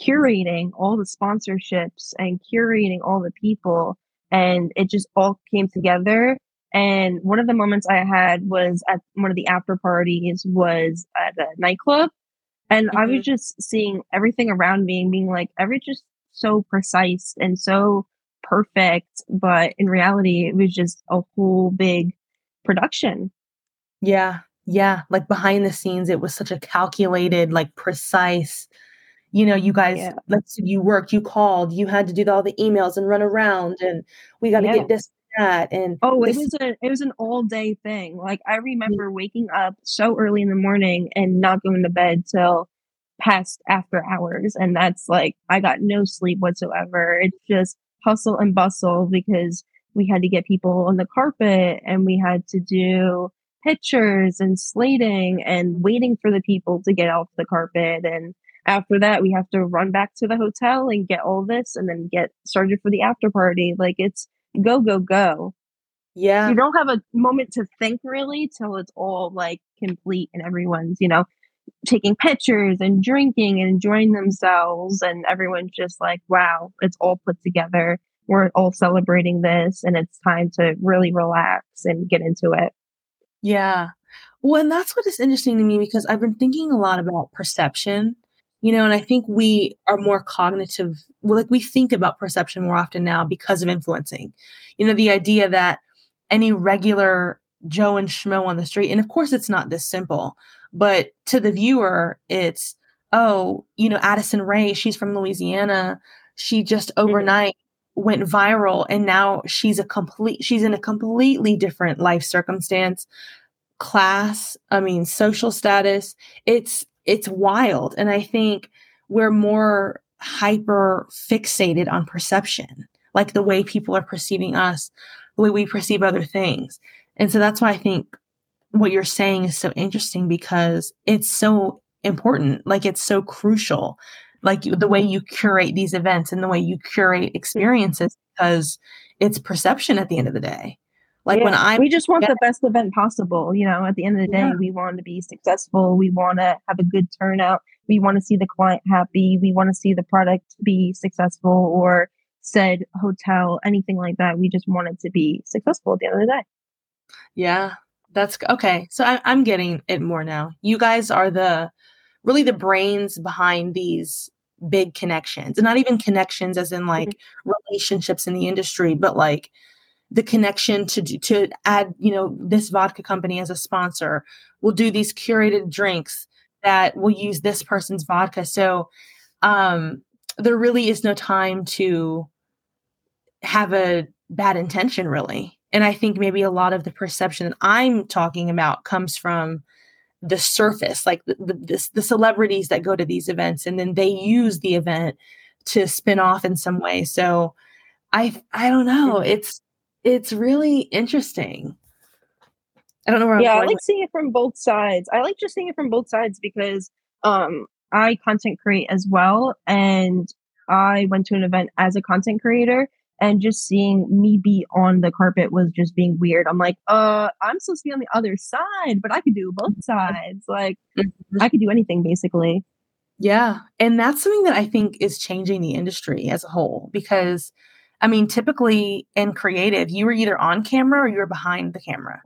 curating all the sponsorships and curating all the people. And it just all came together and one of the moments I had was at one of the after parties was at a nightclub. And mm-hmm. I was mm-hmm. just seeing everything around me and being like, every just so precise and so perfect. But in reality, it was just a whole big production. Yeah. Yeah. Like behind the scenes, it was such a calculated, like precise, you know, you guys, yeah. let's you worked, you called, you had to do all the emails and run around and we got to yeah. get this that and oh it was a it was an all day thing like i remember waking up so early in the morning and not going to bed till past after hours and that's like i got no sleep whatsoever it's just hustle and bustle because we had to get people on the carpet and we had to do pictures and slating and mm-hmm. waiting for the people to get off the carpet. And after that we have to run back to the hotel and get all this and then get started for the after party. Like it's go go go. Yeah. You don't have a moment to think really till it's all like complete and everyone's you know taking pictures and drinking and enjoying themselves. And everyone's just like wow it's all put together. We're all celebrating this and it's time to really relax and get into it yeah well and that's what is interesting to me because i've been thinking a lot about perception you know and i think we are more cognitive well, like we think about perception more often now because of influencing you know the idea that any regular joe and schmo on the street and of course it's not this simple but to the viewer it's oh you know addison Ray, she's from louisiana she just mm-hmm. overnight. Went viral and now she's a complete she's in a completely different life circumstance class i mean social status it's it's wild. And I think we're more hyper fixated on perception, like the way people are perceiving us, the way we perceive other things. And so that's why I think what you're saying is so interesting because it's so important. Like it's so crucial. Like the way you curate these events and the way you curate experiences because it's perception at the end of the day. Like yeah, when I we just want the best event possible. You know, at the end of the day, yeah. we want to be successful. We want to have a good turnout. We want to see the client happy. We want to see the product be successful or said hotel, anything like that. We just want it to be successful at the end of the day. Yeah, that's okay. So I, I'm getting it more now. You guys are the really the brains behind these big connections, and not even connections as in like mm-hmm. relationships in the industry, but like the connection to to add you know this vodka company as a sponsor we'll do these curated drinks that will use this person's vodka so um there really is no time to have a bad intention really and i think maybe a lot of the perception that i'm talking about comes from the surface like the, the, the, celebrities that go to these events and then they use the event to spin off in some way so i i don't know it's it's really interesting. I don't know where. Yeah, I like seeing it from both sides. I like just seeing it from both sides because um, I content create as well, and I went to an event as a content creator, and just seeing me be on the carpet was just being weird. I'm like, uh, I'm supposed to be on the other side, but I could do both sides. Like, mm-hmm. I could do anything basically. Yeah, and that's something that I think is changing the industry as a whole because I mean, typically in creative, you were either on camera or you were behind the camera.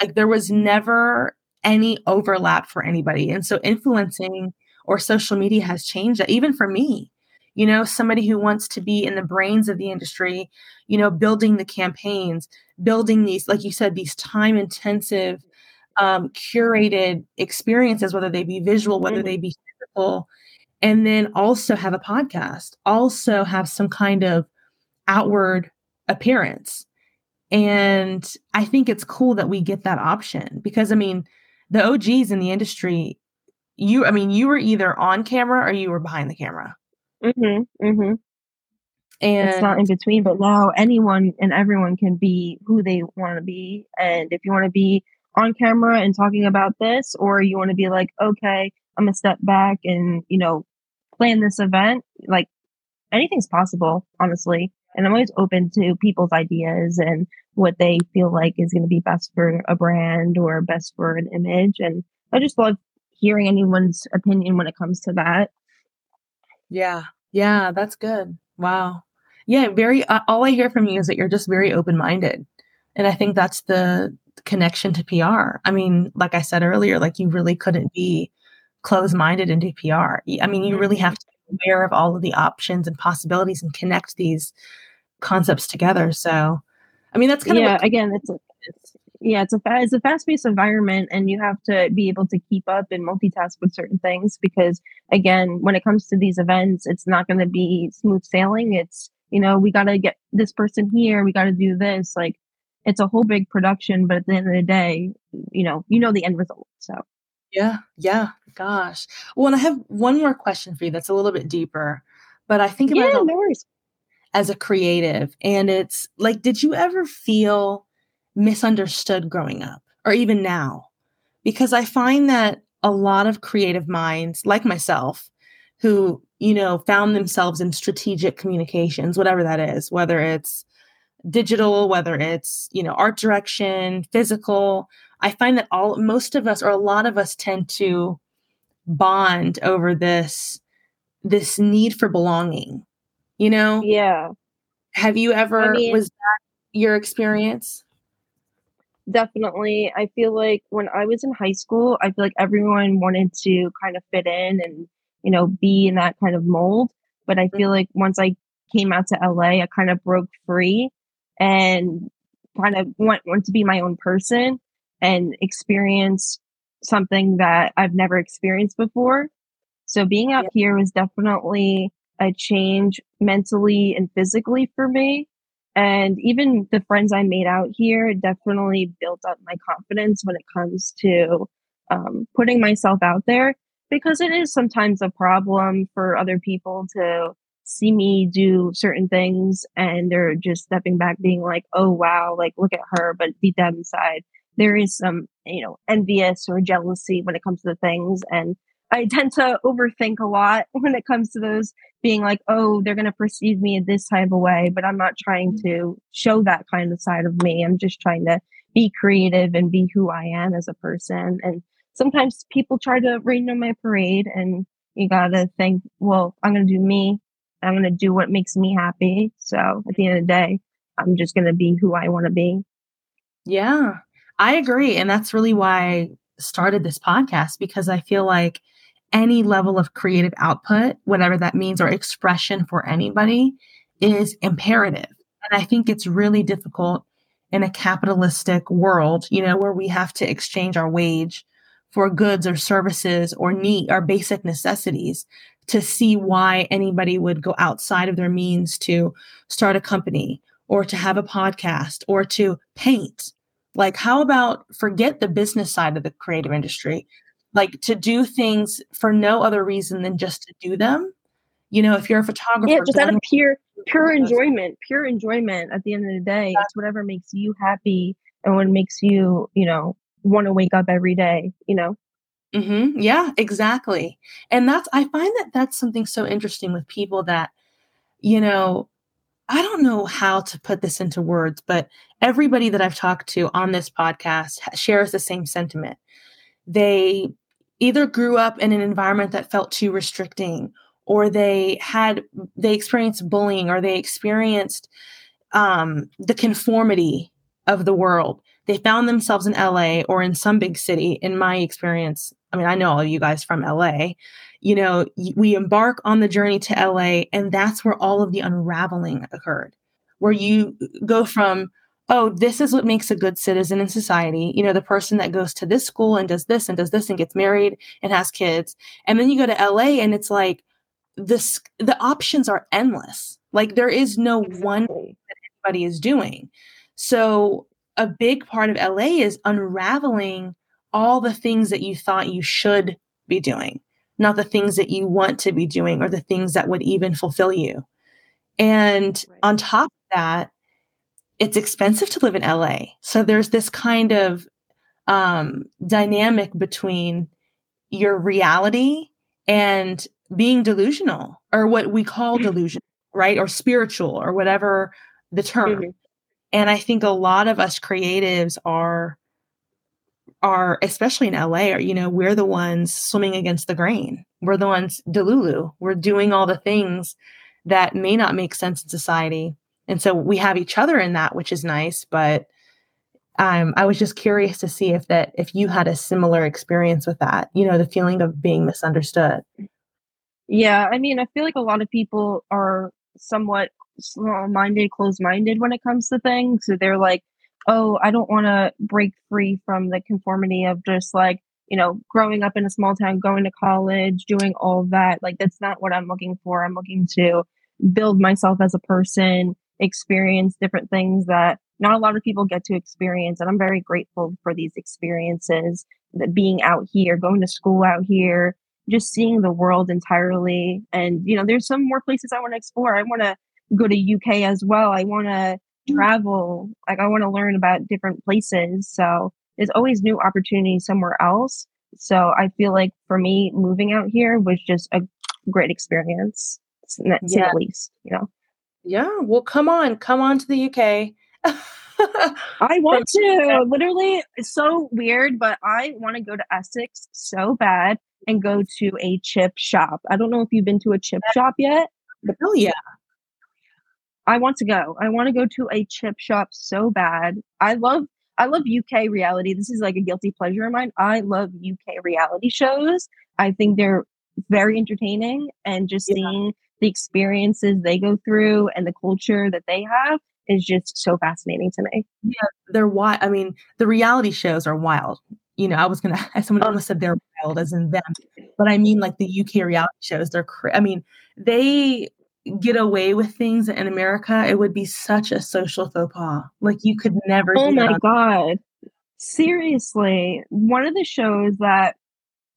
Like there was never any overlap for anybody. And so influencing or social media has changed that, even for me. You know, somebody who wants to be in the brains of the industry, you know, building the campaigns, building these, like you said, these time intensive, um, curated experiences, whether they be visual, whether mm-hmm. they be physical, and then also have a podcast, also have some kind of outward appearance. And I think it's cool that we get that option because I mean, the OGs in the industry, you, I mean, you were either on camera or you were behind the camera. Mm-hmm. Mm-hmm. And it's not in between, but now anyone and everyone can be who they want to be. And if you want to be on camera and talking about this, or you want to be like, okay, I'm gonna step back and, you know, plan this event, like anything's possible, honestly and I'm always open to people's ideas and what they feel like is going to be best for a brand or best for an image. And I just love hearing anyone's opinion when it comes to that. Yeah. Yeah. That's good. Wow. Yeah. Very, uh, all I hear from you is that you're just very open minded. And I think that's the connection to PR. I mean, like I said earlier, like you really couldn't be closed minded into PR. I mean, you really have to be aware of all of the options and possibilities and connect these concepts together. So, I mean, that's kind yeah, of yeah. Again, it's, a, it's yeah, it's a fa- it's a fast paced environment, and you have to be able to keep up and multitask with certain things because, again, when it comes to these events, it's not going to be smooth sailing. It's you know we got to get this person here, we got to do this. Like, it's a whole big production, but at the end of the day, you know, you know the end result. So. Yeah, yeah, gosh. Well, and I have one more question for you that's a little bit deeper, but I think about yeah, no as a creative, and it's like, did you ever feel misunderstood growing up, or even now? Because I find that a lot of creative minds, like myself, who, you know, found themselves in strategic communications, whatever that is, whether it's digital, whether it's, you know, art direction, physical, I find that all most of us or a lot of us tend to bond over this this need for belonging. You know? Yeah. Have you ever I mean, was that your experience? Definitely. I feel like when I was in high school, I feel like everyone wanted to kind of fit in and, you know, be in that kind of mold. But I feel mm-hmm. like once I came out to LA, I kind of broke free and kind of want, want to be my own person and experience something that I've never experienced before. So being out here was definitely a change mentally and physically for me. And even the friends I made out here definitely built up my confidence when it comes to um, putting myself out there because it is sometimes a problem for other people to see me do certain things and they're just stepping back being like oh wow like look at her but deep down inside there is some you know envious or jealousy when it comes to the things. And i tend to overthink a lot when it comes to those being like oh they're going to perceive me in this type of way but i'm not trying mm-hmm. to show that kind of side of me i'm just trying to be creative and be who i am as a person and sometimes people try to rain on my parade and you gotta think well i'm going to do me I'm going to do what makes me happy. So at the end of the day, I'm just going to be who I want to be. Yeah, I agree. And that's really why I started this podcast because I feel like any level of creative output, whatever that means, or expression for anybody is imperative. And I think it's really difficult in a capitalistic world, you know, where we have to exchange our wage for goods or services or need our basic necessities to see why anybody would go outside of their means to start a company or to have a podcast or to paint. Like, how about forget the business side of the creative industry? Like, to do things for no other reason than just to do them. You know, if you're a photographer, yeah, just out of pure, pure enjoyment, pure enjoyment at the end of the day. It's whatever makes you happy and what makes you, you know, want to wake up every day, you know? Mm-hmm. Yeah, exactly. And that's, I find that that's something so interesting with people that, you know, I don't know how to put this into words, but everybody that I've talked to on this podcast shares the same sentiment. They either grew up in an environment that felt too restricting, or they had, they experienced bullying, or they experienced um, the conformity of the world they found themselves in LA or in some big city. In my experience, I mean, I know all of you guys from LA. You know, we embark on the journey to LA, and that's where all of the unraveling occurred, where you go from, oh, this is what makes a good citizen in society. You know, the person that goes to this school and does this and does this and gets married and has kids. And then you go to LA, and it's like, this the options are endless. Like there is no one that anybody is doing. So a big part of LA is unraveling all the things that you thought you should be doing, not the things that you want to be doing or the things that would even fulfill you. And right. on top of that, it's expensive to live in LA. So there's this kind of um, dynamic between your reality and being delusional or what we call mm-hmm. delusion, right? Or spiritual or whatever the term. Mm-hmm. And I think a lot of us creatives are are especially in LA are you know we're the ones swimming against the grain. We're the ones delulu. We're doing all the things that may not make sense in society. And so we have each other in that, which is nice, but um, I was just curious to see if that if you had a similar experience with that, you know, the feeling of being misunderstood. Yeah, I mean, I feel like a lot of people are somewhat small minded, closed minded when it comes to things. So they're like, oh, I don't want to break free from the conformity of just like, you know, growing up in a small town, going to college, doing all that. Like, that's not what I'm looking for. I'm looking to build myself as a person, experience different things that not a lot of people get to experience. And I'm very grateful for these experiences that being out here, going to school out here, just seeing the world entirely. And, you know, there's some more places I want to explore. I want to go to UK as well. I want to mm. travel. Like I want to learn about different places. So there's always new opportunities somewhere else. So I feel like for me, moving out here was just a great experience, yeah. at least, you know. Yeah. Well, come on, come on to the UK. I want to. Literally, it's so weird, but I want to go to Essex so bad and go to a chip shop. I don't know if you've been to a chip shop yet. But oh yeah. I want to go. I want to go to a chip shop so bad. I love I love UK reality. This is like a guilty pleasure of mine. I love UK reality shows. I think they're very entertaining and just yeah. seeing the experiences they go through and the culture that they have is just so fascinating to me. Yeah, they're wild. I mean, the reality shows are wild. You know, I was gonna. Someone oh. almost said they're wild, as in them, but I mean like the UK reality shows. They're. Cra- I mean, they get away with things in America, it would be such a social faux pas. Like you could never. Oh my god! Seriously, one of the shows that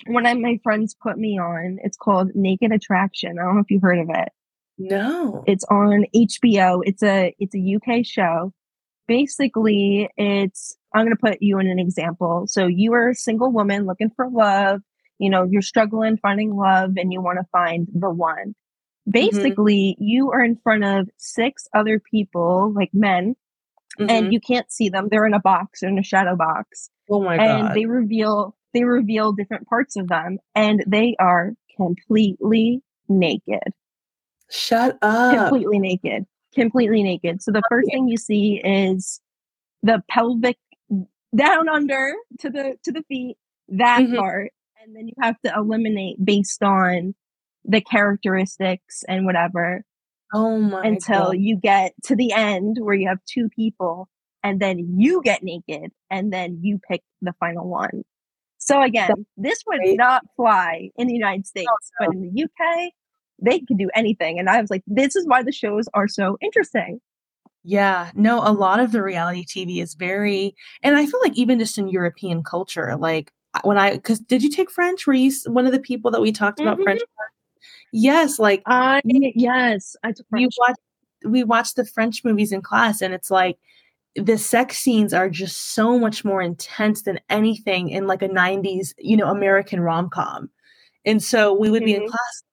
one of my friends put me on. It's called Naked Attraction. I don't know if you've heard of it. No. It's on HBO. It's a it's a UK show. Basically, it's I'm going to put you in an example. So you are a single woman looking for love. You know, you're struggling finding love and you want to find the one. Mm-hmm. Basically, mm-hmm. you are in front of six other people, like men, mm-hmm. and you can't see them. They're in a box, in a shadow box. Oh my god. and they reveal they reveal different parts of them and they are completely naked. Shut up. Completely naked. Completely naked. So the first thing you see is the pelvic down under to the to the feet, that mm-hmm. part. And then you have to eliminate based on the characteristics and whatever. Oh my until God. you get to the end where you have two people and then you get naked and then you pick the final one. So again, this would not fly in the United States, but in the UK, they can do anything. And I was like, this is why the shows are so interesting. Yeah, no, a lot of the reality TV is very, and I feel like even just in European culture, like when I, because did you take French? Were you one of the people that we talked about mm-hmm. French? Yes, like I yes, I took French. We watched we watched the French movies in class, and it's like the sex scenes are just so much more intense than anything in like a 90s you know american rom-com and so we would mm-hmm. be in mm-hmm. class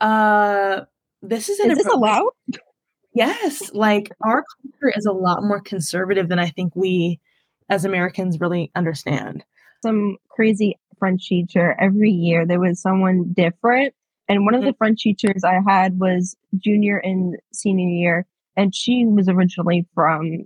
uh this is, is this allowed yes like our culture is a lot more conservative than i think we as americans really understand some crazy french teacher every year there was someone different and one mm-hmm. of the french teachers i had was junior and senior year and she was originally from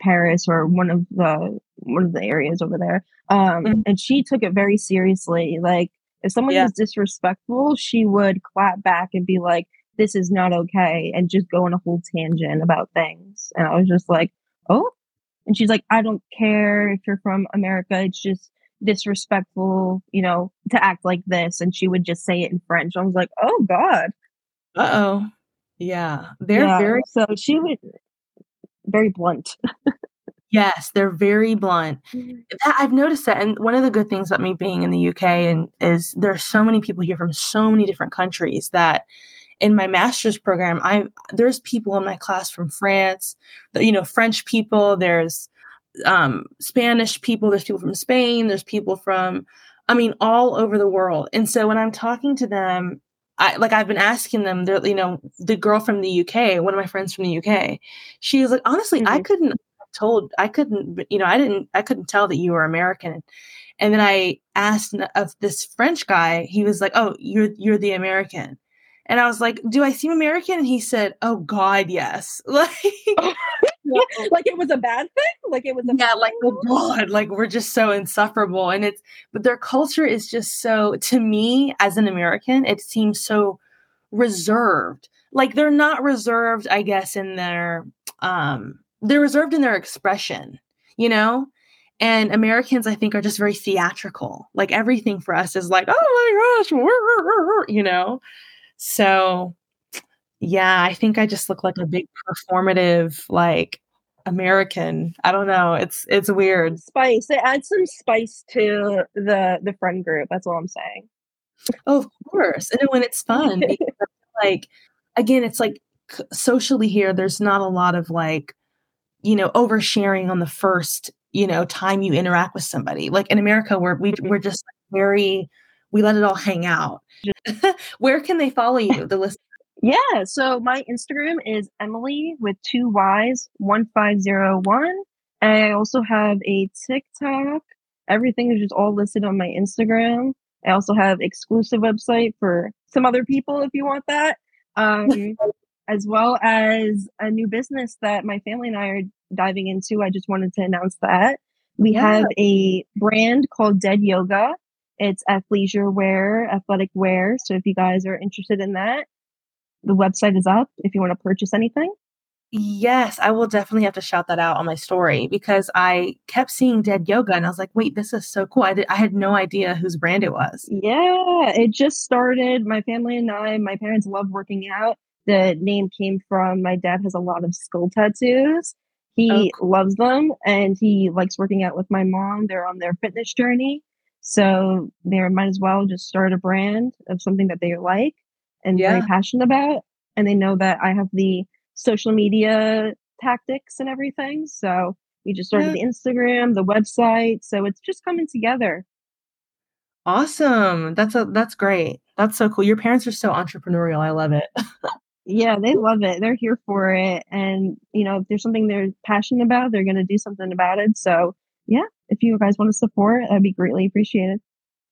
Paris or one of the one of the areas over there. Um, mm-hmm. and she took it very seriously. Like if someone yeah. was disrespectful, she would clap back and be like, "This is not okay," and just go on a whole tangent about things. And I was just like, "Oh," and she's like, "I don't care if you're from America. It's just." disrespectful you know to act like this and she would just say it in french i was like oh god uh-oh yeah they're yeah, very so she would very blunt. yes, they're very blunt. Mm-hmm. I've noticed that, and one of the good things about me being in the UK and is there's so many people here from so many different countries that in my master's program, I there's people in my class from France, you know, French people. There's um, Spanish people. There's people from Spain. There's people from, I mean, all over the world. And so when I'm talking to them I like I've been asking them, you know, the girl from the UK, one of my friends from the UK, she was like, honestly, mm-hmm. I couldn't told I couldn't, you know, I didn't I couldn't tell that you were American. And then I asked of this French guy, he was like, Oh, you're you're the American. And I was like, Do I seem American? And he said, Oh God, yes. Like like it was a bad thing? Like it was a Yeah, like oh God, like we're just so insufferable. And it's but their culture is just so to me as an American, it seems so reserved. Like they're not reserved, I guess, in their um they're reserved in their expression, you know? And Americans, I think, are just very theatrical. Like everything for us is like, oh my gosh, you know? So, yeah, I think I just look like a big performative, like American. I don't know. It's it's weird. Spice. It adds some spice to the the friend group. That's all I'm saying. Oh, of course. And when it's fun, like again, it's like socially here. There's not a lot of like, you know, oversharing on the first you know time you interact with somebody like in america where we, mm-hmm. we're just very we let it all hang out where can they follow you the list yeah so my instagram is emily with two y's 1501 and i also have a tiktok everything is just all listed on my instagram i also have exclusive website for some other people if you want that um, as well as a new business that my family and i are diving into, I just wanted to announce that. We yeah. have a brand called Dead Yoga. It's athleisure wear, athletic wear. So if you guys are interested in that, the website is up if you want to purchase anything. Yes, I will definitely have to shout that out on my story because I kept seeing Dead Yoga and I was like, wait, this is so cool. I, did, I had no idea whose brand it was. Yeah, it just started. My family and I, my parents love working out. The name came from my dad has a lot of skull tattoos. Oh, he oh, cool. loves them and he likes working out with my mom. They're on their fitness journey. So they might as well just start a brand of something that they like and yeah. very passionate about. And they know that I have the social media tactics and everything. So we just started yeah. the Instagram, the website. So it's just coming together. Awesome. That's a that's great. That's so cool. Your parents are so entrepreneurial. I love it. Yeah, they love it. They're here for it. And, you know, if there's something they're passionate about, they're going to do something about it. So, yeah, if you guys want to support, that'd be greatly appreciated.